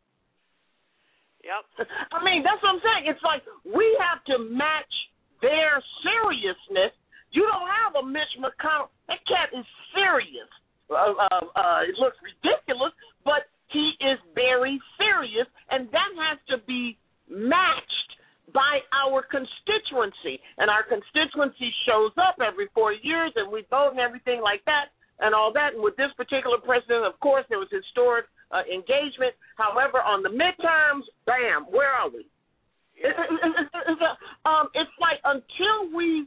Yep. I mean, that's what I'm saying. It's like we have to match their seriousness. You don't have a Mitch McConnell. That cat is serious. Uh, uh, uh, it looks ridiculous, but he is very serious, and that has to be matched by our constituency. And our constituency shows up every four years, and we vote and everything like that, and all that. And with this particular president, of course, there was historic uh, engagement. However, on the midterms, bam, where are we? It- it- it- it- um, it's like until we,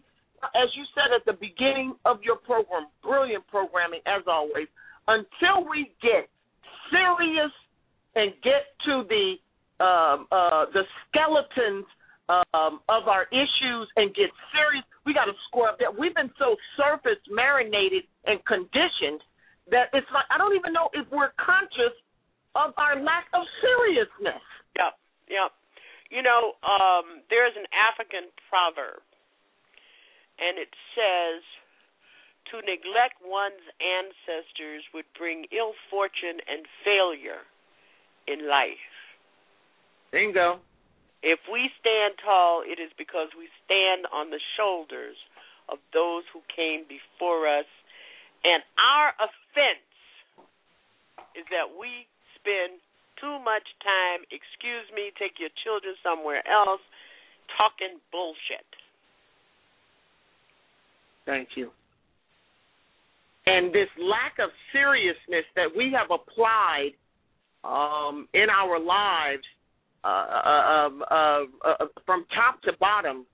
as you said at the beginning of your program, brilliant programming as always, until we get serious and get to the um, uh, the skeletons um, of our issues and get serious, we got to score up that. We've been so surface marinated and conditioned that it's like I don't even know if we're conscious of our lack of seriousness. Yep. Yep. You know, um, there's an African proverb, and it says, "To neglect one's ancestors would bring ill fortune and failure in life." Bingo. If we stand tall, it is because we stand on the shoulders of those who came before us. And our offense is that we spend too much time, excuse me, take your children somewhere else, talking bullshit. Thank you. And this lack of seriousness that we have applied um, in our lives uh, uh, uh, uh, from top to bottom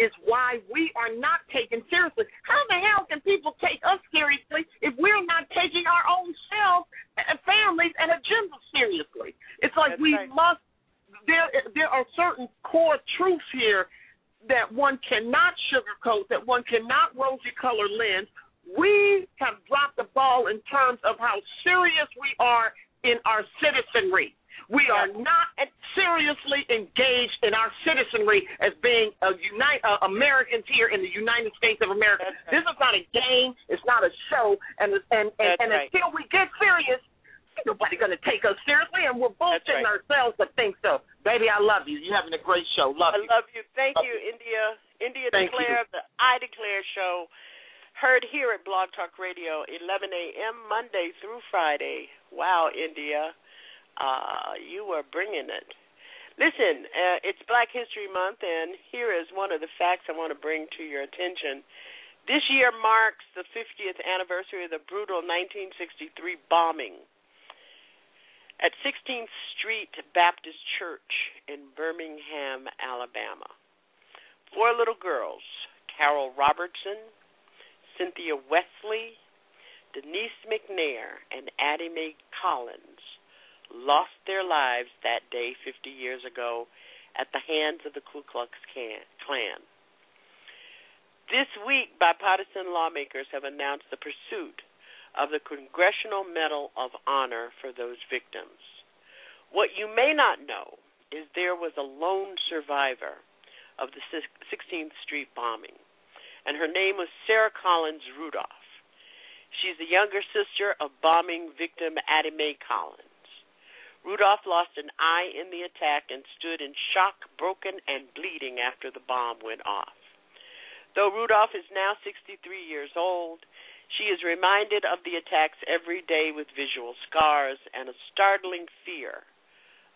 is why we are not taken seriously. How the hell can people take us seriously if we're not taking our own selves and families and agenda seriously? It's like That's we right. must. There, there are certain core truths here that one cannot sugarcoat, that one cannot rosy color lens. We have dropped the ball in terms of how serious we are in our citizenry. We are not seriously engaged in our citizenry as being a unite, uh, Americans here in the United States of America. This is not a game. It's not a show. And and and, and right. until we get serious, nobody going to take us seriously, and we're bullshitting right. ourselves to think so. Baby, I love you. You're having a great show. Love I you. love you. Thank Love you, India. India Thank Declare, the I Declare show, heard here at Blog Talk Radio, 11 a.m. Monday through Friday. Wow, India. Uh, you are bringing it. Listen, uh, it's Black History Month, and here is one of the facts I want to bring to your attention. This year marks the 50th anniversary of the brutal 1963 bombing at 16th Street Baptist Church in Birmingham, Alabama. Four little girls, Carol Robertson, Cynthia Wesley, Denise McNair, and Addie Mae Collins, lost their lives that day 50 years ago at the hands of the Ku Klux Klan. This week, bipartisan lawmakers have announced the pursuit of the Congressional Medal of Honor for those victims. What you may not know is there was a lone survivor of the 16th Street bombing, and her name was Sarah Collins Rudolph. She's the younger sister of bombing victim Addie Mae Collins. Rudolph lost an eye in the attack and stood in shock, broken, and bleeding after the bomb went off. Though Rudolph is now 63 years old, she is reminded of the attacks every day with visual scars and a startling fear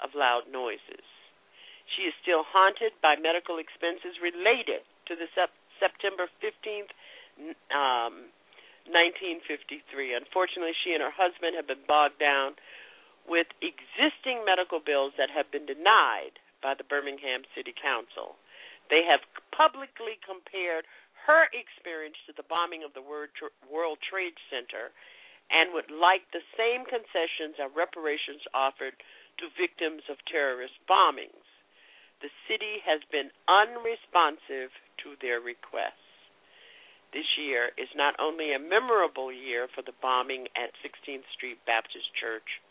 of loud noises. She is still haunted by medical expenses related to the sep- September 15th, um, 1953. Unfortunately, she and her husband have been bogged down with existing medical bills that have been denied by the Birmingham City Council. They have publicly compared her experience to the bombing of the World Trade Center and would like the same concessions and reparations offered to victims of terrorist bombings. The city has been unresponsive to their requests. This year is not only a memorable year for the bombing at 16th Street Baptist Church,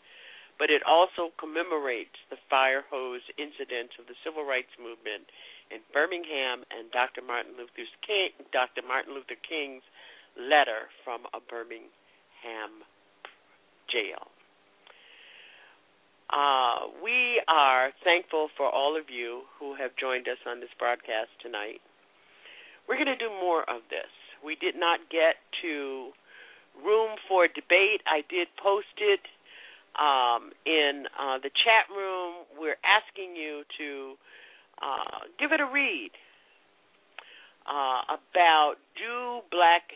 but it also commemorates the fire hose incidents of the civil rights movement in Birmingham and Dr. Martin Luther King, Dr. Martin Luther King's letter from a Birmingham jail. Uh, we are thankful for all of you who have joined us on this broadcast tonight. We're going to do more of this. We did not get to room for debate. I did post it um, in uh, the chat room. We're asking you to uh, give it a read uh, about do black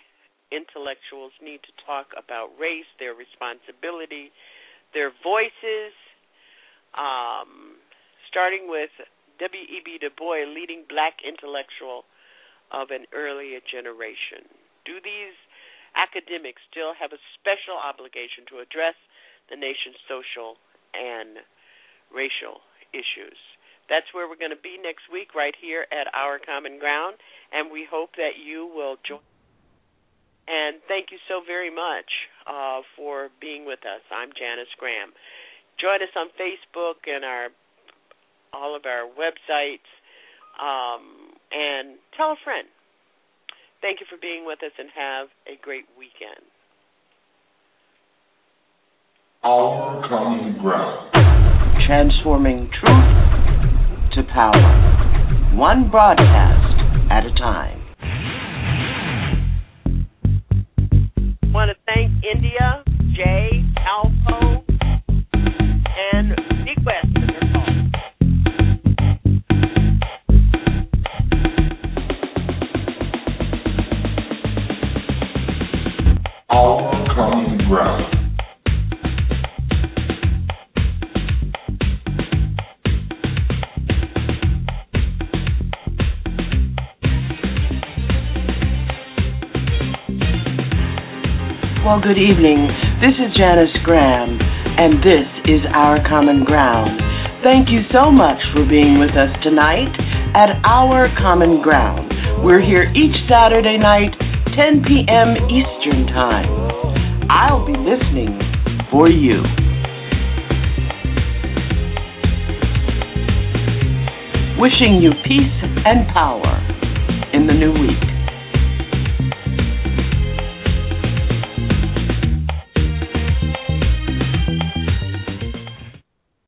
intellectuals need to talk about race, their responsibility, their voices, um, starting with W.E.B. Du Bois, leading black intellectual of an earlier generation. Do these academics still have a special obligation to address the nation's social and racial issues? That's where we're going to be next week, right here at Our Common Ground, and we hope that you will join. And thank you so very much uh, for being with us. I'm Janice Graham. Join us on Facebook and our all of our websites, um, and tell a friend. Thank you for being with us, and have a great weekend. Our common ground. Transforming truth to power, one broadcast at a time. want to thank India, Jay, Alpo, Good evening. This is Janice Graham, and this is Our Common Ground. Thank you so much for being with us tonight at Our Common Ground. We're here each Saturday night, 10 p.m. Eastern Time. I'll be listening for you. Wishing you peace and power in the new week.